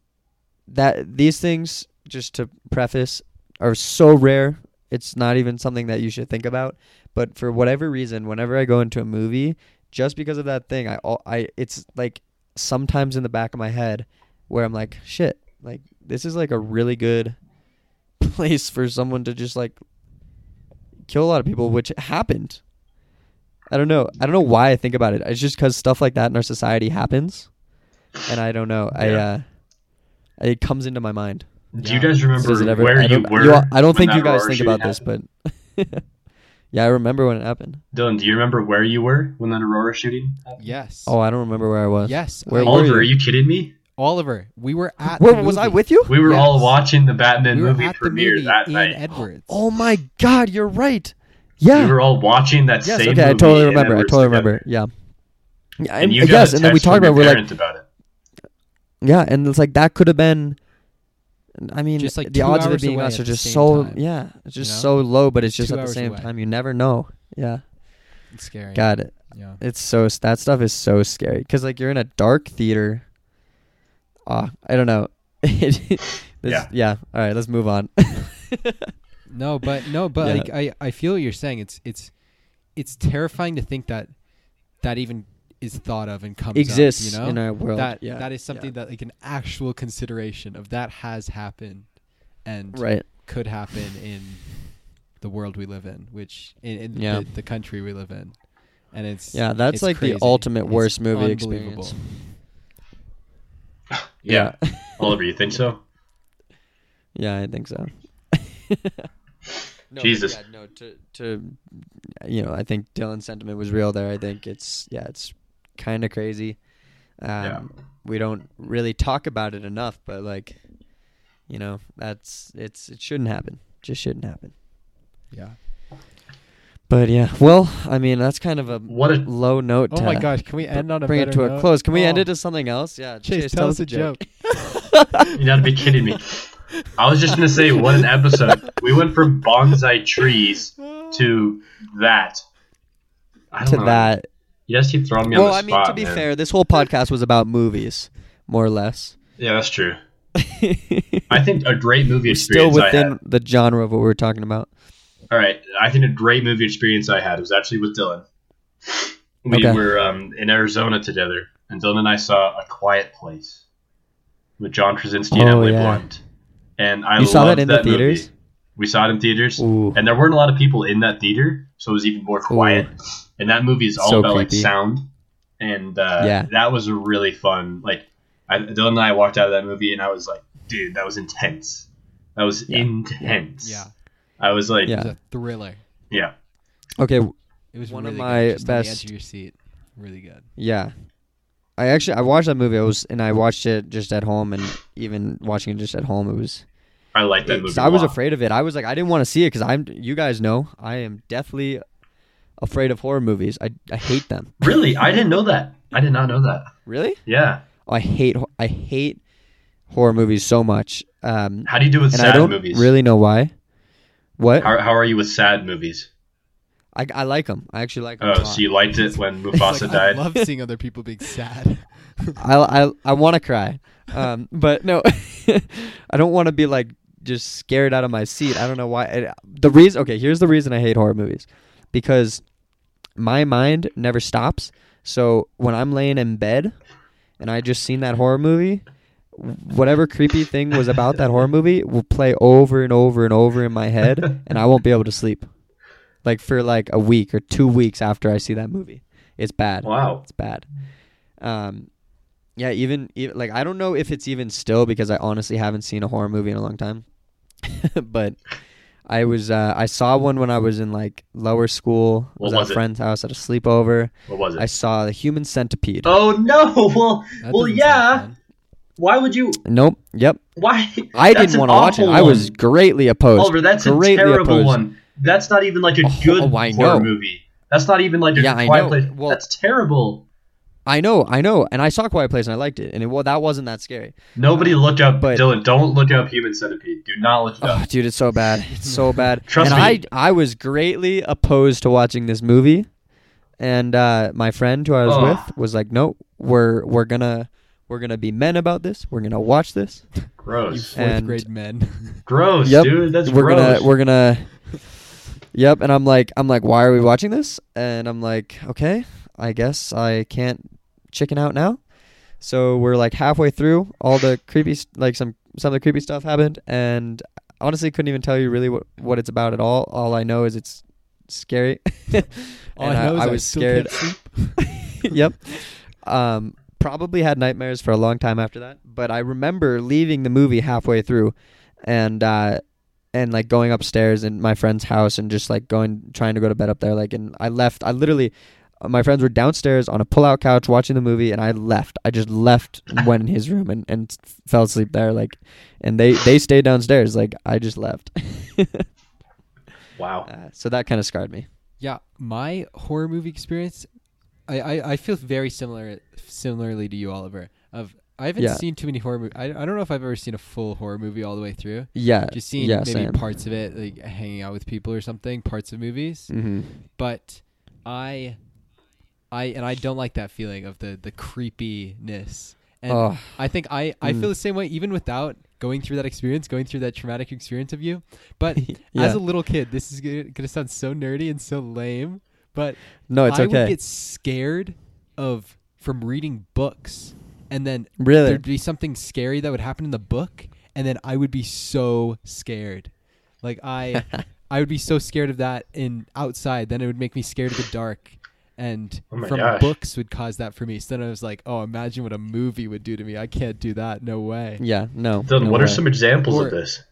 that these things, just to preface, are so rare. It's not even something that you should think about. But for whatever reason, whenever I go into a movie, just because of that thing, I al- I it's like sometimes in the back of my head where I'm like, shit, like this is like a really good place for someone to just like kill a lot of people, which happened. I don't know. I don't know why I think about it. It's just because stuff like that in our society happens, and I don't know. I Yeah. uh, it comes into my mind. Do you guys remember Does it ever- where I you were? you I don't think you guys think shooting about this, but yeah, I remember when it happened. Dylan, do you remember where you were when that Aurora shooting? happened? Yes. Oh, I don't remember where I was. yes. Where I- were Oliver, you? are you kidding me? Oliver, we were at. Where the was I with you? We were all watching the Batman We movie at premiere movie that in night. Edwards. Oh my God, you're right. Yeah. We were all watching that yes. same Okay, I totally remember. I Edwards totally together. remember. Yeah. Yeah, And and, you got yes, and then we talked about your we're like, parents about it. yeah, and it's like that could have been. I mean, Just, like, the odds of it being us are just so time, yeah, it's just know? so low, but it's just Two at the same away. time you never know. Yeah, It's scary. got it. Yeah. It's so that stuff is so scary because like you're in a dark theater. Ah, I don't know. This- Yeah. yeah. All right, let's move on. No, but no, but Yeah. like I, I feel what you're saying. It's it's it's terrifying to think that that even is thought of and comes Exists up, you know? in our world. that yeah. that is something yeah. that like an actual consideration of that has happened and right. could happen in the world we live in, which in, in Yeah. the, the country we live in, and it's Yeah, that's it's like crazy. the ultimate It's worst movie unbelievable. experience. Yeah. Oliver, you think so? yeah, I think so. No, Jesus. Yeah, no, to to you know, I think Dylan's sentiment was real there. I think it's yeah, it's kind of crazy. Um, Yeah. We don't really talk about it enough, but like, you know, that's it's it shouldn't happen. Just shouldn't happen. Yeah. But yeah, well, I mean, that's kind of a What a low note. Oh to my gosh, can we end on a bring it better to a close. Can we end Oh. it to something else? Yeah, Chase, tell us a joke. you gotta be kidding me. I was just gonna say what an episode. We went from bonsai trees to that. I to know. that. You guys keep throwing me Well, on the I mean, spot. to be man. fair, this whole podcast was about movies, more or less. Yeah, that's true. I think a great movie Still experience I within had. the genre of what we were talking about. All right, I think a great movie experience I had was actually with Dylan. We Okay. were um, in Arizona together, and Dylan and I saw A Quiet Place with John Krasinski and Oh, Emily yeah. Blunt. And I You saw that loved in the movie. theaters? We saw it in theaters, Ooh. and there weren't a lot of people in that theater, so it was even more quiet. And that movie is all So about like sound, and uh, Yeah. that was really fun. Like, I, Dylan and I walked out of that movie, and I was like, "Dude, that was intense. That was Yeah. intense." Yeah, I was like, Yeah. it was a thriller. yeah. Okay, It was One of my good. Just on the edge best- of your seat. Really good. yeah. I actually I watched that movie. I was and I watched it just at home, and even watching it just at home, it was. I like that it- movie. I was afraid of it. I was like, I didn't want to see it because I'm. You guys know I am definitely afraid of horror movies. I I hate them. Really, I didn't know that. I did not know that. Really? Yeah. I hate I hate horror movies so much. Um, How do you do with and sad I don't movies? really know why. What? How, how are you with sad movies? I, I like them. I actually like them. Oh, so you liked it when Mufasa like, died? I love seeing other people being sad. I I I want to cry, um, but no, I don't want to be like just scared out of my seat. I don't know why. I- the reason, okay, here's the reason I hate horror movies, because my mind never stops. So when I'm laying in bed, and I just seen that horror movie, whatever creepy thing was about that horror movie will play over and over and over in my head, and I won't be able to sleep, like for like a week or two weeks after I see that movie. It's bad. wow. It's bad. Um, yeah, even, even like I don't know if it's even still because I honestly haven't seen a horror movie in a long time. but I was uh, I saw one when I was in like lower school. What was was at a friend's house at a sleepover. What was it? I saw the Human Centipede. oh no! Well, That well, yeah. Why would you? Nope. Yep. Why? I didn't want to watch it. awful I was greatly opposed. Oliver, that's a terrible opposed. one. That's not even like a Oh, good oh, I horror know. movie. That's not even like a Yeah, quiet place. Well- that's terrible. I know, I know, and I saw Quiet Place and I liked it, and it well that wasn't that scary. Nobody look up But- Dylan. Don't look up Human Centipede. Do not look it Oh, up. dude, it's so bad. It's so bad. Trust and me. I I was greatly opposed to watching this movie, and uh, my friend who I was Ugh. with was like, "No, we're we're gonna we're gonna be men about this. We're gonna watch this. You Gross. fourth And- grade men. Gross, Yep. dude. That's gross. we're gross. gonna we're gonna." Yep, and I'm like, I'm like, why are we watching this? And I'm like, okay, I guess I can't chicken out now. So we're like halfway through. All the creepy, st- like some some of the creepy stuff happened, and honestly, couldn't even tell you really what what it's about at all. All I know is it's scary. All And I know is I I was still scared. can't sleep. yep. Um, probably had nightmares for a long time after that. But I remember leaving the movie halfway through, and uh, and like going upstairs in my friend's house and just like going trying to go to bed up there. Like, and I left. I literally. My friends were downstairs on a pull-out couch watching the movie, and I left. I just left, and went in his room, and, and fell asleep there. Like, and they they stayed downstairs. Like, I just left. wow. uh, so that kind of scarred me. Yeah, my horror movie experience, I, I, I feel very similar similarly to you, Oliver. Of I haven't Yeah. seen too many horror movies. I, I don't know if I've ever seen a full horror movie all the way through. Yeah, Just seen yeah, maybe same. parts of it, like hanging out with people or something, parts of movies. Mm-hmm. But I, I and I don't like that feeling of the the creepiness. And Oh, I think I, I Mm. feel the same way even without going through that experience, going through that traumatic experience of you. But yeah. as a little kid, this is gonna, gonna sound so nerdy and so lame, but no, it's I okay. would get scared of from reading books, and then really? there'd be something scary that would happen in the book, and then I would be so scared. Like I, I would be so scared of that in outside. Then it would make me scared of the dark, and Oh from gosh. books would cause that for me. So then I was like, oh, imagine what a movie would do to me. I can't do that. No way. Yeah, no. Dylan, no what are some examples Or- of this?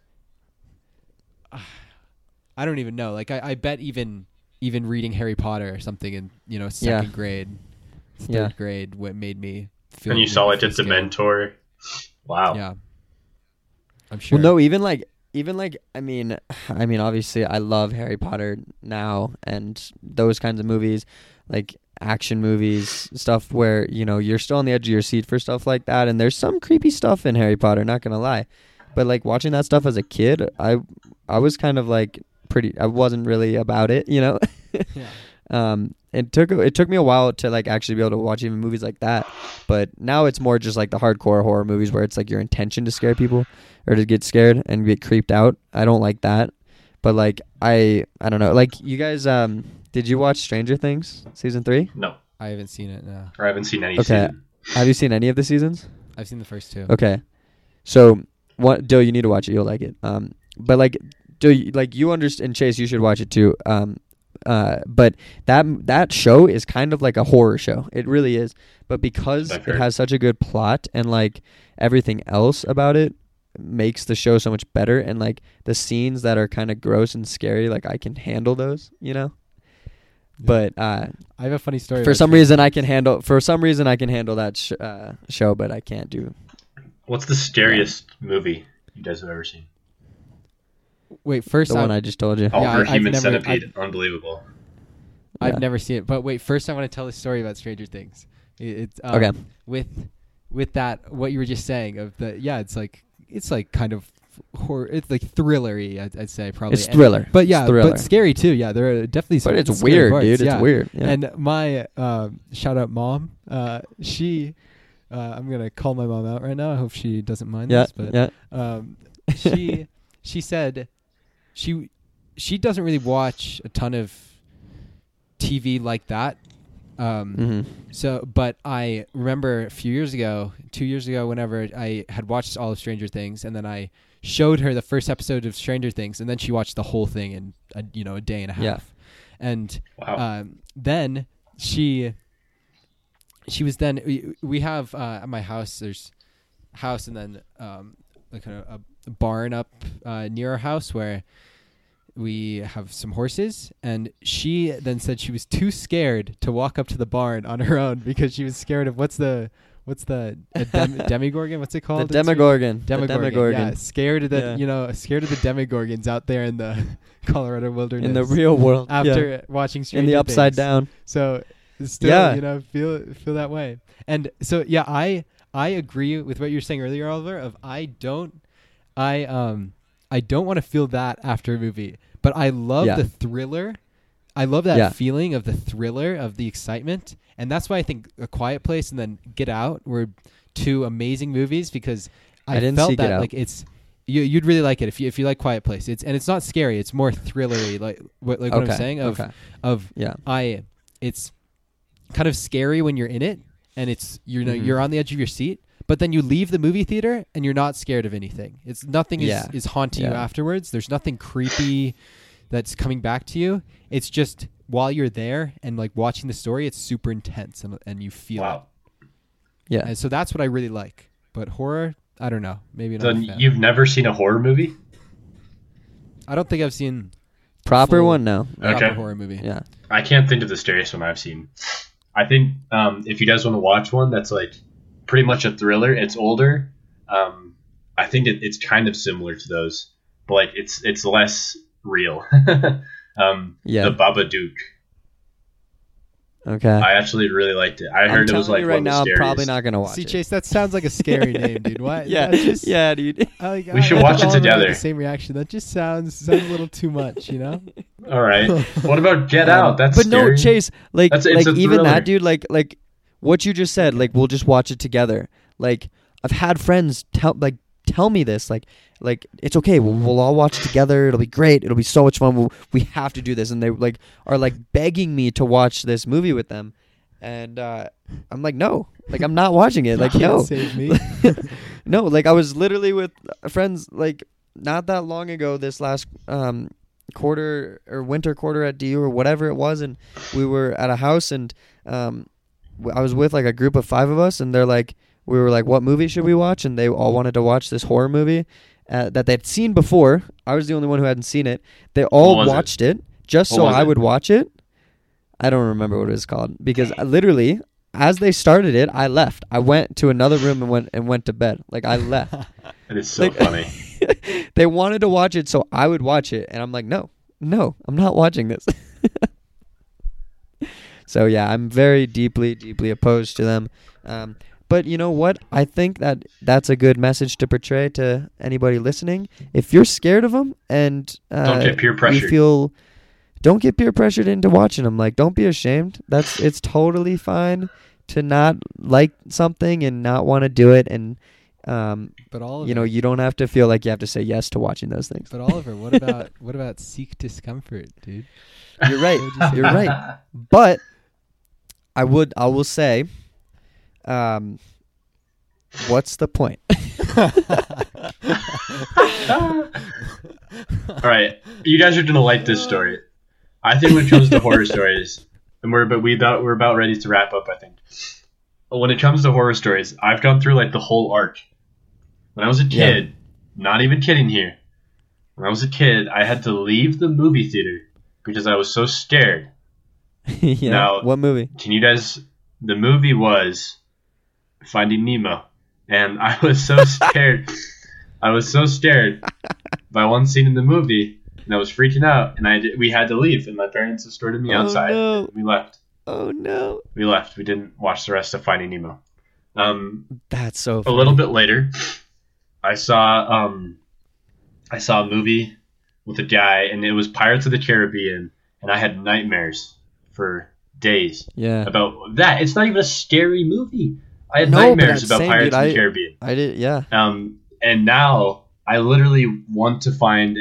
I don't even know. Like I, I bet even even reading Harry Potter or something in you know second Yeah. grade, third Yeah. grade, what made me feel. And you made saw me it feel at scared. Dementor. Wow. Yeah, I'm sure. Well, no, even like, even like, I mean, I mean, obviously, I love Harry Potter now and those kinds of movies, like action movies, stuff where you know you're still on the edge of your seat for stuff like that. And there's some creepy stuff in Harry Potter, not gonna lie, but like watching that stuff as a kid, I, I was kind of like pretty. I wasn't really about it, you know. Yeah. um it took it took me a while to like actually be able to watch even movies like that but now it's more just like the hardcore horror movies where it's like your intention to scare people or to get scared and get creeped out i don't like that but like i i don't know like you guys um did you watch stranger things season three No, I haven't seen it. No, or I haven't seen any Okay. season. have you seen any of the seasons I've seen the first two. okay so what Dill, you need to watch it you'll like it um but like do you, like you understand chase you should watch it too um uh but that that show is kind of like a horror show. It really is. But because it has such a good plot and like everything else about it makes the show so much better and like the scenes that are kind of gross and scary like i can handle those you know? But uh I have a funny story. for some reason i can handle for some reason i can handle that sh- uh, show but i can't do What's the scariest movie you guys have ever seen? Wait, first the I, one i just told you Oh, Yeah, for I- Human never- Centipede. Unbelievable. I've Yeah. never seen it. But wait, first I want to tell a story about Stranger Things. It, it's um, Okay. with with that what you were just saying of the yeah, it's like it's like kind of horror. It's like thrillery. I'd, I'd say probably. it's And- thriller but yeah, thriller. but scary too. Yeah, there are definitely. Some but it's scary weird parts, dude yeah. it's weird yeah. And my um, shout out mom, uh, she, uh, I'm gonna call my mom out right now. I hope she doesn't mind yeah this, but yeah um, she she said she she doesn't really watch a ton of TV like that. Um, hmm So, but I remember a few years ago, two years ago, whenever I had watched all of Stranger Things, and then I showed her the first episode of Stranger Things, and then she watched the whole thing in a, you know a day and a half. Yeah. And Wow. um, then she she was then we, we have uh, at my house there's house and then um like a, a barn up uh, near our house where we have some horses and she then said she was too scared to walk up to the barn on her own because she was scared of what's the what's the dem- demigorgon what's it called in Demogorgon. Sweden? The demigorgon, yeah scared of the Yeah. you know scared of the demigorgons out there in the colorado wilderness in the real world. after yeah. watching in the upside Things. down. So still, Yeah. you know, feel feel that way. And so yeah, I I agree with what you were saying earlier, Oliver. Of I don't, I um I don't want to feel that after a movie, but I love Yeah. the thriller. I love that Yeah. feeling of the thriller of the excitement, and that's why I think A Quiet Place and then Get Out were two amazing movies because I, I didn't felt that like it's. You, you'd really like it if you if you like Quiet Place. It's and it's not scary. It's more thrillery, like what like what. I'm saying. Of okay. of Yeah. I it's kind of scary when you're in it and it's you know Mhm. you're on the edge of your seat but then you leave the movie theater and you're not scared of anything it's nothing is, Yeah. is haunting you afterwards there's nothing creepy that's coming back to you it's just while you're there and like watching the story it's super intense and, and you feel Wow. it Yeah. and so that's what i really like but horror i don't know maybe not So a you've never seen a horror movie? i don't think i've seen Proper one, no. a proper Okay. horror movie Yeah. I can't think of the scariest one I've seen. I think um, if you guys want to watch one that's like pretty much a thriller, it's older. Um, I think it, it's kind of similar to those, but like it's it's less real. um, Yeah. The Babadook. Okay. I actually really liked it. I I'm heard it was like you one right now, I'm probably not gonna watch see it. chase that sounds like a scary name dude what yeah. just- yeah, dude. I like, We should I watch it all of us have together. The same reaction. That just sounds sounds a little too much, you know. All right. What about Get Um, Out? That's but scary. no, Chase. Like, That's- like even thriller. that dude. Like, like what you just said. Like, we'll just watch it together. Like, I've had friends tell like tell me this. Like, like it's okay. We'll, we'll all watch together. It'll be great. It'll be so much fun. We'll, we have to do this. And they like are like begging me to watch this movie with them. And uh, I'm like, no. Like, I'm not watching it. Like, no. save me. no, like I was literally with friends like not that long ago this last um quarter or winter quarter at DU or whatever it was and we were at a house and um I was with like a group of 5 of us and they're like we were like what movie should we watch and they all wanted to watch this horror movie uh, that they'd seen before. I was the only one who hadn't seen it. They all was it? watched it, just What so I it? would watch it. I don't remember what it was called because I literally as they started it, I left. I went to another room and went and went to bed. Like I left. It is so Like- funny. they wanted to watch it, so I would watch it, and I'm like, no, no, I'm not watching this. so yeah, I'm very deeply, deeply opposed to them. Um, but you know what? I think that that's a good message to portray to anybody listening. If you're scared of them and uh, Don't get peer you pressured. feel, don't get peer pressured into watching them. Like, don't be ashamed. That's it's totally fine to not like something and not want to do it and um, But Oliver, you know you don't have to feel like you have to say yes to watching those things But Oliver, what about what about seek discomfort, dude? you're right What would you say? you're right but i would i will say um what's the point All right, you guys are gonna like this story. I think when it comes to horror stories, and we're but we about we're about ready to wrap up. I think. But when it comes to horror stories, I've gone through like the whole arc. When I was a Yeah. kid, not even kidding here. When I was a kid, I had to leave the movie theater because I was so scared. yeah Now- what movie Can you guys? The movie was Finding Nemo, and I was so scared. I was so scared by one scene in the movie, and I was freaking out. And I we had to leave, and my parents escorted me Oh, outside. no. We left. oh no We left. We didn't watch the rest of Finding Nemo. Um, that's so a little bit later, I saw um, I saw a movie with a guy, and it was Pirates of the Caribbean, and I had nightmares for days yeah about that. It's not even a scary movie. I had No, nightmares about same, Pirates dude. of the Caribbean. i did yeah Um, and now I literally want to find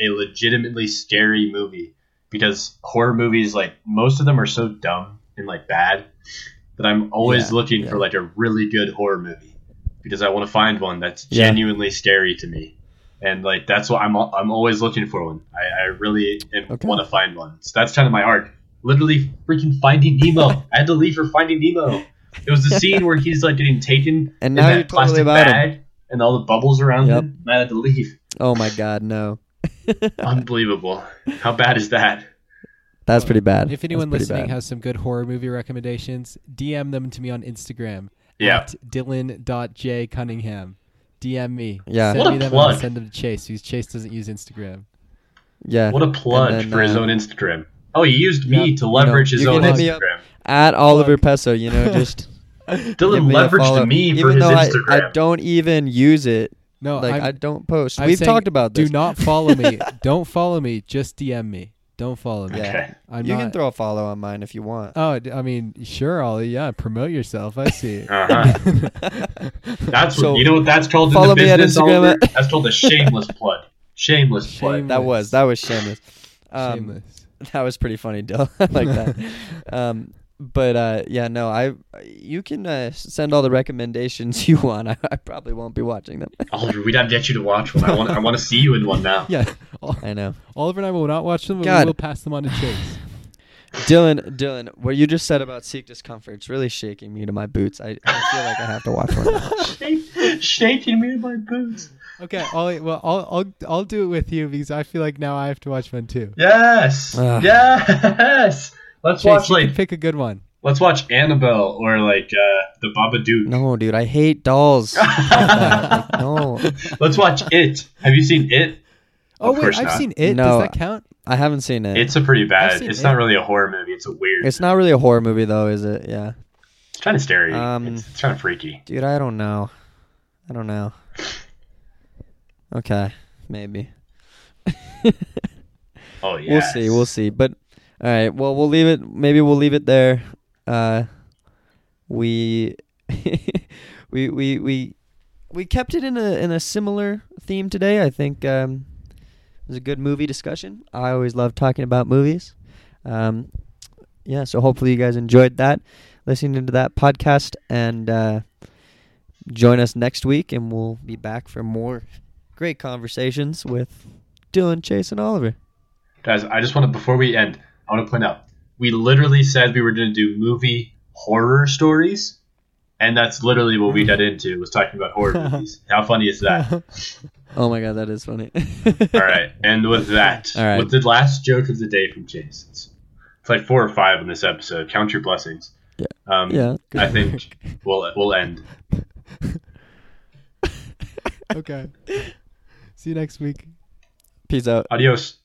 a legitimately scary movie because horror movies, like most of them, are so dumb and like bad that I'm always Yeah, looking yeah. for like a really good horror movie because I want to find one that's Yeah. genuinely scary to me. And like that's what I'm I'm always looking for one. I, I really Okay. want to find one. So that's kind of my arc. Literally freaking finding Nemo. I had to leave for Finding Nemo. It was the scene where he's like getting taken And in now that you're totally plastic about him. bag and all the bubbles around Yep. him. And I had to leave. Oh my god, no. Unbelievable. How bad is that? That's pretty bad. If anyone listening bad. has some good horror movie recommendations, DM them to me on Instagram. Yeah. At Dylan.jcunningham. DM me. Yeah. Send What a me them plug. and send them to Chase because Chase doesn't use Instagram. yeah. What a plug then, for his uh, own Instagram. Oh, he used me Yep. to leverage You his know, you own can hit me up. Instagram. At Oliver Pesso, you know, just give Dylan me leveraged me for Even his though I, Instagram. I don't even use it. No, like I'm, I don't post. I'm We've saying talked about this. Do not follow me. Don't follow me. Just DM me. Don't follow me. Okay. I'm you not. can throw a follow on mine if you want. Oh, I mean, sure, Ollie. Yeah, promote yourself. I see. Uh-huh. That's So, what you know. What that's called in follow the me at business. Instagram at- That's called a shameless plug. Shameless plug. That was that was shameless. Um, Shameless. That was pretty funny, Dill. I like that. um, but uh, yeah, no, I you can uh, send all the recommendations you want. I, I probably won't be watching them. Oliver, we gotta get you to watch one. I want. I want to see you in one now. Yeah. I know. Oliver and I will not watch them, but God. we will pass them on to Chase. Dylan, Dylan, what you just said about seek discomfort, it's really shaking me to my boots. I, I feel like I have to watch one. now. Shaking me to my boots. Okay, Ollie. Well, I'll I'll I'll do it with you because I feel like now I have to watch one too. Yes. Ugh. Yes. Let's Chase, watch you can like pick a good one. let's watch Annabelle or like uh, the Babadook. No, dude, I hate dolls. Like, no, Let's watch it. Have you seen it? Oh Of wait, I've not. seen it. No. Does that count? I haven't seen it. It's a pretty bad. It's it. not really a horror movie. It's a weird. It's not really a horror movie though, is it? Yeah, It's kind of scary. Um, it's, it's kind of freaky. dude, I don't know. I don't know. Okay, maybe. Oh yeah. We'll see. We'll see. But all right. Well, we'll leave it. Maybe we'll leave it there. Uh, we, we, we, we, we kept it in a in a similar theme today. I think um, it was a good movie discussion. I always love talking about movies. Um, yeah. So hopefully you guys enjoyed that, listening to that podcast, and uh, join us next week, and we'll be back for more great conversations with Dylan, Chase, and Oliver. Guys, I just want to before we end, I want to point out we literally said we were going to do movie horror stories, and that's literally what we got into was talking about horror movies. How funny is that? Oh my god, that is funny. All right, and with that, All right. with the last joke of the day from Chase, it's, it's like four or five in this episode. Count your blessings. Yeah. Um, Yeah, I think we'll we'll end. Okay. See you next week. Peace out. Adios.